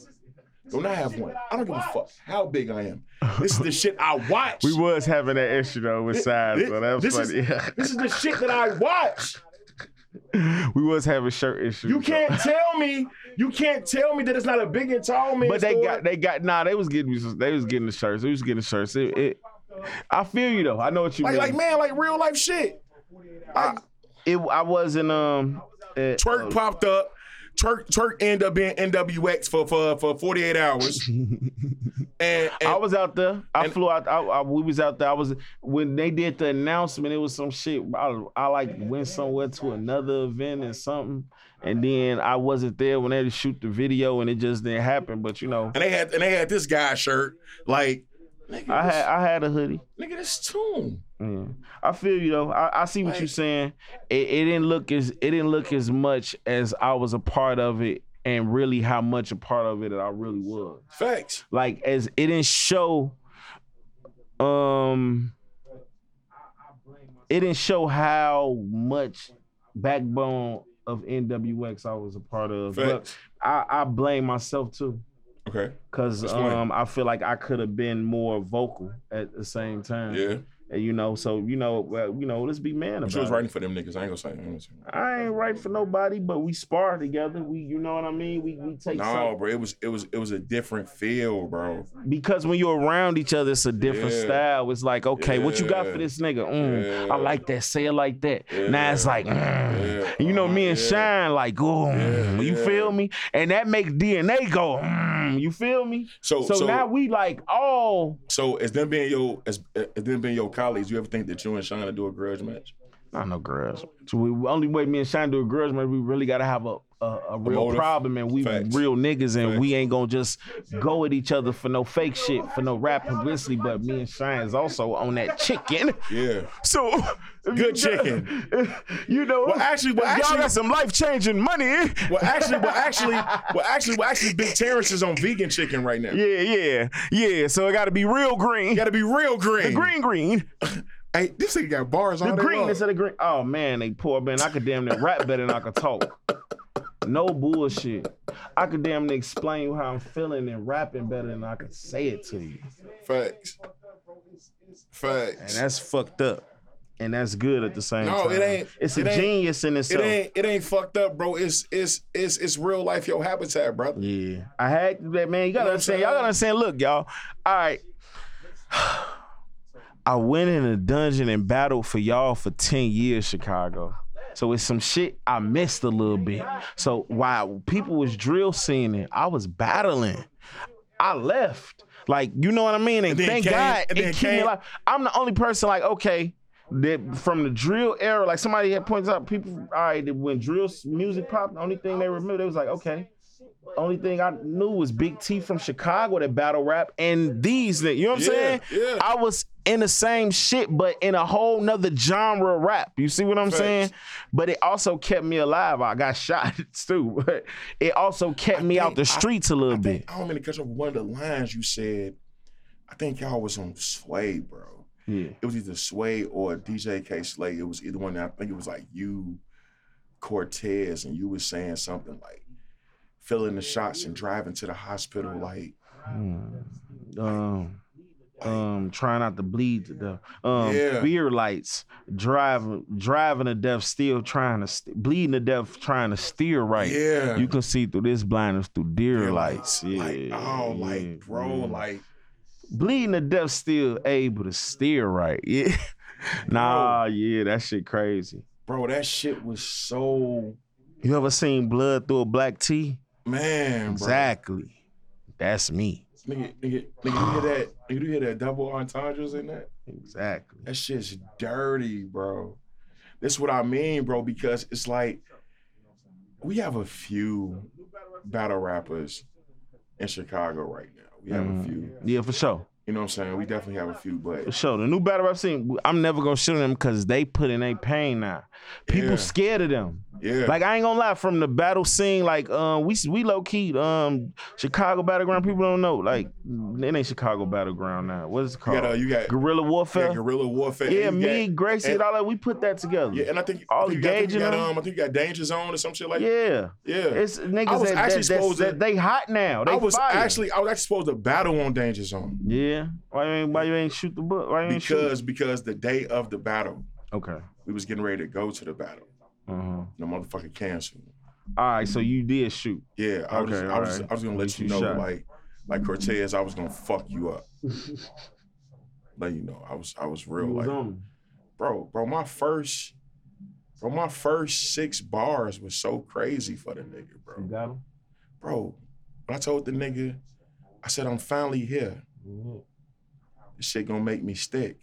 don't I have one? I don't give a fuck how big I am. This is the shit I watch. We was having that issue though with size, This- so that was this funny. Is, this is the shit that I watch. We was having shirt issues. You can't tell me, you can't tell me that it's not a big and tall man. But they store. got they got nah. They was getting me they was getting the shirts. They was getting the shirts. It, it, I feel you though. I know what you like, mean. like man, like real life shit. Like, it. I wasn't um. uh, Twork popped up. Twork Twork ended up being NWX for for for 48 hours. and, and I was out there. I and- flew out. I, I, we was out there. I was when they did the announcement. It was some shit. I, I like went somewhere to another event and something, and then I wasn't there when they had to shoot the video, and it just didn't happen. But you know, and they had and they had this guy shirt like nigga, I had I had a hoodie. nigga this tune. Yeah. I feel you though. I, I see what Like- you're saying. It, it didn't look as it didn't look as much as I was a part of it, and really how much a part of it that I really was. Facts. Like as it didn't show. Um. It didn't show how much backbone of NWX I was a part of, but Facts. I, I blame myself too. Okay. Cause Explain. um, I feel like I could have been more vocal at the same time. Yeah. And, you know, so you know, well, you know, let's be man She about was it. writing for them niggas. I ain't gonna say. I ain't gonna say. I ain't right for nobody, but we spar together. We, you know what I mean? We we take No, some bro. It was it was it was a different feel, bro. because when you're around each other, it's a different Yeah. style. It's like, okay, what you got for this nigga? Mm, I like that. Say it like that. Now it's like, mm. Yeah. You know, me and Yeah. Shine like, oh, Yeah, you feel me? And that makes DNA go, mm, you feel me? So So, so now we like, oh, so as them being your as, as them being your colleagues, you ever think that you and Shine to do a grudge match? Not no grudge. So we only way me and Shine do a grudge match, we really gotta have a a, a real problem and we Facts. real niggas and Facts. we ain't gonna just go at each other for no fake shit, for no rap publicity. But me and Shine is also on that chicken. Yeah. So Good chicken. You know, Well, actually, well, y'all got some life changing money. Well, actually, well, actually, well, actually, well, actually, Big Terrence is on vegan chicken right now. Yeah, yeah, yeah. So it got to be real green. Got to be real green. the green, green. Hey, this nigga got bars on The on greenness of the green. Oh man, they poor man. I could damn near rap better than I could talk. No bullshit. I could damn near explain how I'm feeling and rapping better than I could say it to you. Facts. Facts. And that's fucked up. And that's good at the same No, time. No, it ain't- It's it a ain't- genius in It ain't it ain't fucked up, bro. It's it's it's it's real life your habitat, brother. Yeah. I had to that man. You gotta You know understand. Y'all gotta understand. Look, y'all. All right. I went in a dungeon and battled for y'all for 10 years, Chicago. So it's some shit I missed a little bit. So while people was drill seeing it, I was battling. I left. Like, you know what I mean? And, And thank came- God and it kept me alive. I'm the only person like, okay, that from the drill era, like somebody had points out, people, all right, when drill music popped, the only thing they remember, they was like, okay. Only thing I knew was Big T from Chicago that battle rap and these, niggas, you know what I'm Yeah, saying? yeah. I was in the same shit, but in a whole nother genre of rap. You see what I'm Facts. saying? But it also kept me alive. I got shot too, but it also kept me out the streets a little I, bit. think, I don't mean to catch up off. One of the lines you said, I think y'all was on Sway, bro. Yeah. It was either Sway or DJ Kay Slay. It was either one. I think it was like you, Cortez, and you was saying something like filling the shots and driving to the hospital. Like, Um, um, trying not to bleed to death. Um, Yeah. beer lights, driving, driving to death, still trying to st- bleeding to death, trying to steer right. yeah, You can see through this blindness through deer Deer lights. Yeah, like, oh, yeah, like, bro, yeah. like, bleeding to death, still able to steer right. Yeah. nah, yeah, that shit crazy. bro, that shit was so You ever seen blood through a black tea? Man, bro. Exactly. That's me. Nigga, nigga, nigga, you hear that? Nigga, you hear that double entendres in that? Exactly. That shit's dirty, bro. That's what I mean, bro, because it's like we have a few battle rappers in Chicago right now. We have a Mhm. few. Yeah, for sure. You know what I'm saying? We definitely have a few, For but sure. The new battle rap scene, I'm never gonna shit on them because they put in their pain now. People Yeah. scared of them. yeah. Like I ain't gonna lie, from the battle scene, like um, we we low key um Chicago battleground. People don't know, like it ain't Chicago battleground now. What is it you called? got, uh, you got, Guerrilla warfare. got guerrilla warfare. yeah, me, got- Gracie, and and- all that. We put that together. Yeah, and I think, All think, you I think you got, um, I think you got Danger Zone or some shit like yeah. Yeah. It's niggas that, actually that, that, to- they hot now. They I was fire. actually, I was actually supposed to battle on Danger Zone yeah. Why you ain't why you ain't shoot the book? Why you ain't shoot? because because the day of the battle, Okay. we was getting ready to go to the battle. Uh-huh. The motherfucker canceled. All right, so you did shoot. Yeah, I was, Okay, I was, alright. I was gonna let you you know, shot. like, like Cortez, I was gonna fuck you up. Let you know, I was, I was real, was like, on. bro, bro, my first, Bro, my first six bars was so crazy for the nigga, You bro. got him? Bro, when I told the nigga, I said, I'm finally here. This shit gonna make me stick.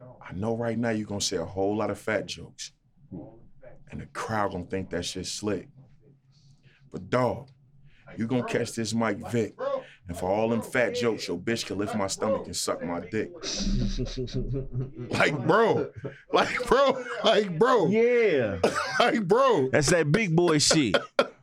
I know right now you're gonna say a whole lot of fat jokes. And the crowd gonna think that shit slick. But dog, you gonna catch this Mike Vick. And for all them fat jokes, your bitch can lift my stomach and suck my dick. Like, bro. Like, bro. Like, bro. yeah. Like, bro. That's that big boy shit.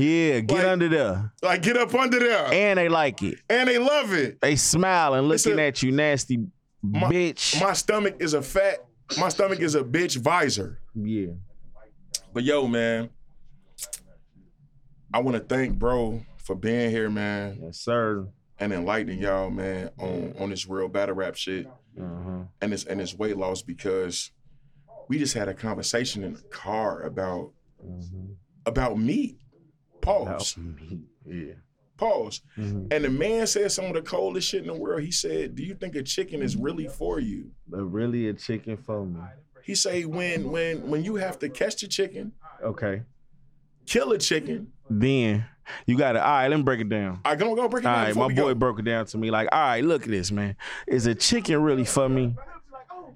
Yeah, get Like- under there. Like, get up under there. And they like it. And they love it. They smiling, looking a- at you, nasty bitch. My stomach is a fat, my stomach is a bitch visor. yeah. But yo, man, I want to thank bro for being here, man, Yes, sir. and enlightening y'all, man, on on this real battle rap shit Uh-huh. and this and this weight loss because we just had a conversation in the car about Mhm. about meat. Pause. Yeah. Pause. Mhm. And the man said some of the coldest shit in the world. He said, "Do you think a chicken is really for you?" But really a chicken for me. He say, "When when when you have to catch the chicken, Okay. kill a chicken." Then you gotta all right, let me break it down. I gonna go break it All down. All right, my boy go. broke it down to me like, all right, look at this, man. Is a chicken really for me?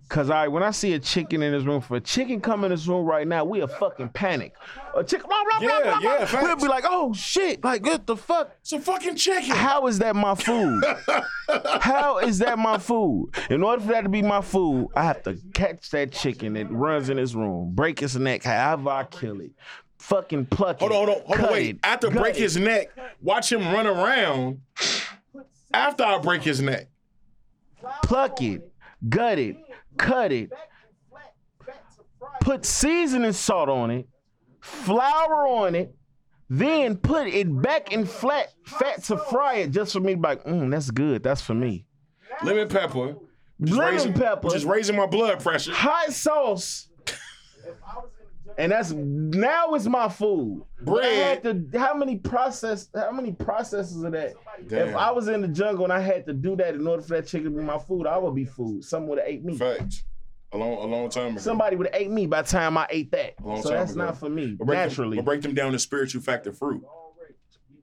Cause I when I see a chicken in this room, for a chicken come in this room right now, we a fucking panic. A chicken, blah, blah, blah, Yeah, blah, blah. yeah, We'll be like, oh shit, like what the fuck? It's a fucking chicken. How is that my food? How is that my food? In order for that to be my food, I have to catch that chicken that runs in this room, break its neck, however I kill it, fucking pluck Hold it. on, hold on, hold on, wait. it, After break it. his neck, watch him run around. After I break his neck, pluck it, gut it, cut it, put seasoning salt on it, flour on it, then put it back in flat fat to fry it just for me to be like, mm, that's good. That's for me. lemon pepper, is Lemon raising, pepper. Just raising my blood pressure. Hot sauce. And that's now it's my food. Had to how many process how many processes of that? If I was in the jungle and I had to do that in order for that chicken to be my food, I would be food. Someone would have ate me. Facts. A long, a long time ago. Somebody would have ate me by the time I ate that. Long So time that's ago. not for me. Them- Naturally. we'll break them down to spiritual factor fruit.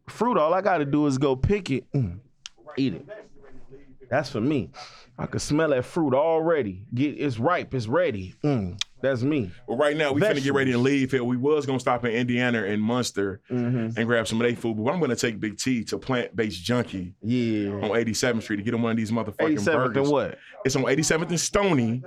Fruit, all I gotta do is go pick it, mm, eat it. That's for me. I can smell that fruit already. Get it's ripe, it's ready. Mm, that's me. But right now, we finna get ready to leave here. We was gonna stop in Indiana and Munster Mhm. and grab some of their food, but I'm gonna take Big T to Plant Based Junkie Yeah. on 87th Street to get him one of these motherfucking 87th burgers. and what? It's on 87th and Stony.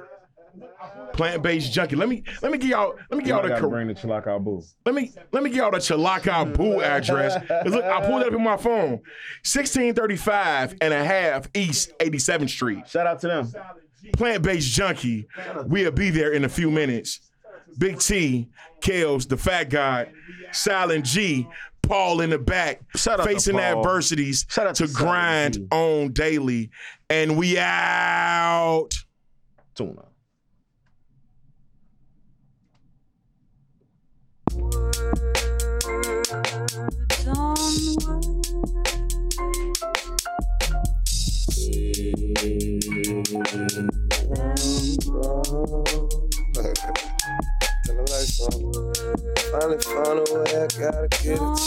Plant Based Junkie. Let me let me get y'all let me get y'all the cor- bring the chilaka boo. let me let me get y'all the Chalaka Boo address. Look, I pulled it up in my phone. 1635 and a half East 87th Street. Shout out to them. Plant Based Junkie. We'll be there in a few minutes. Big T, Kales, the Fat God, Silent G, Paul in the back, Shout out to facing adversities to to grind G. on daily. And we out. Tuna. Finally found a way, I gotta get it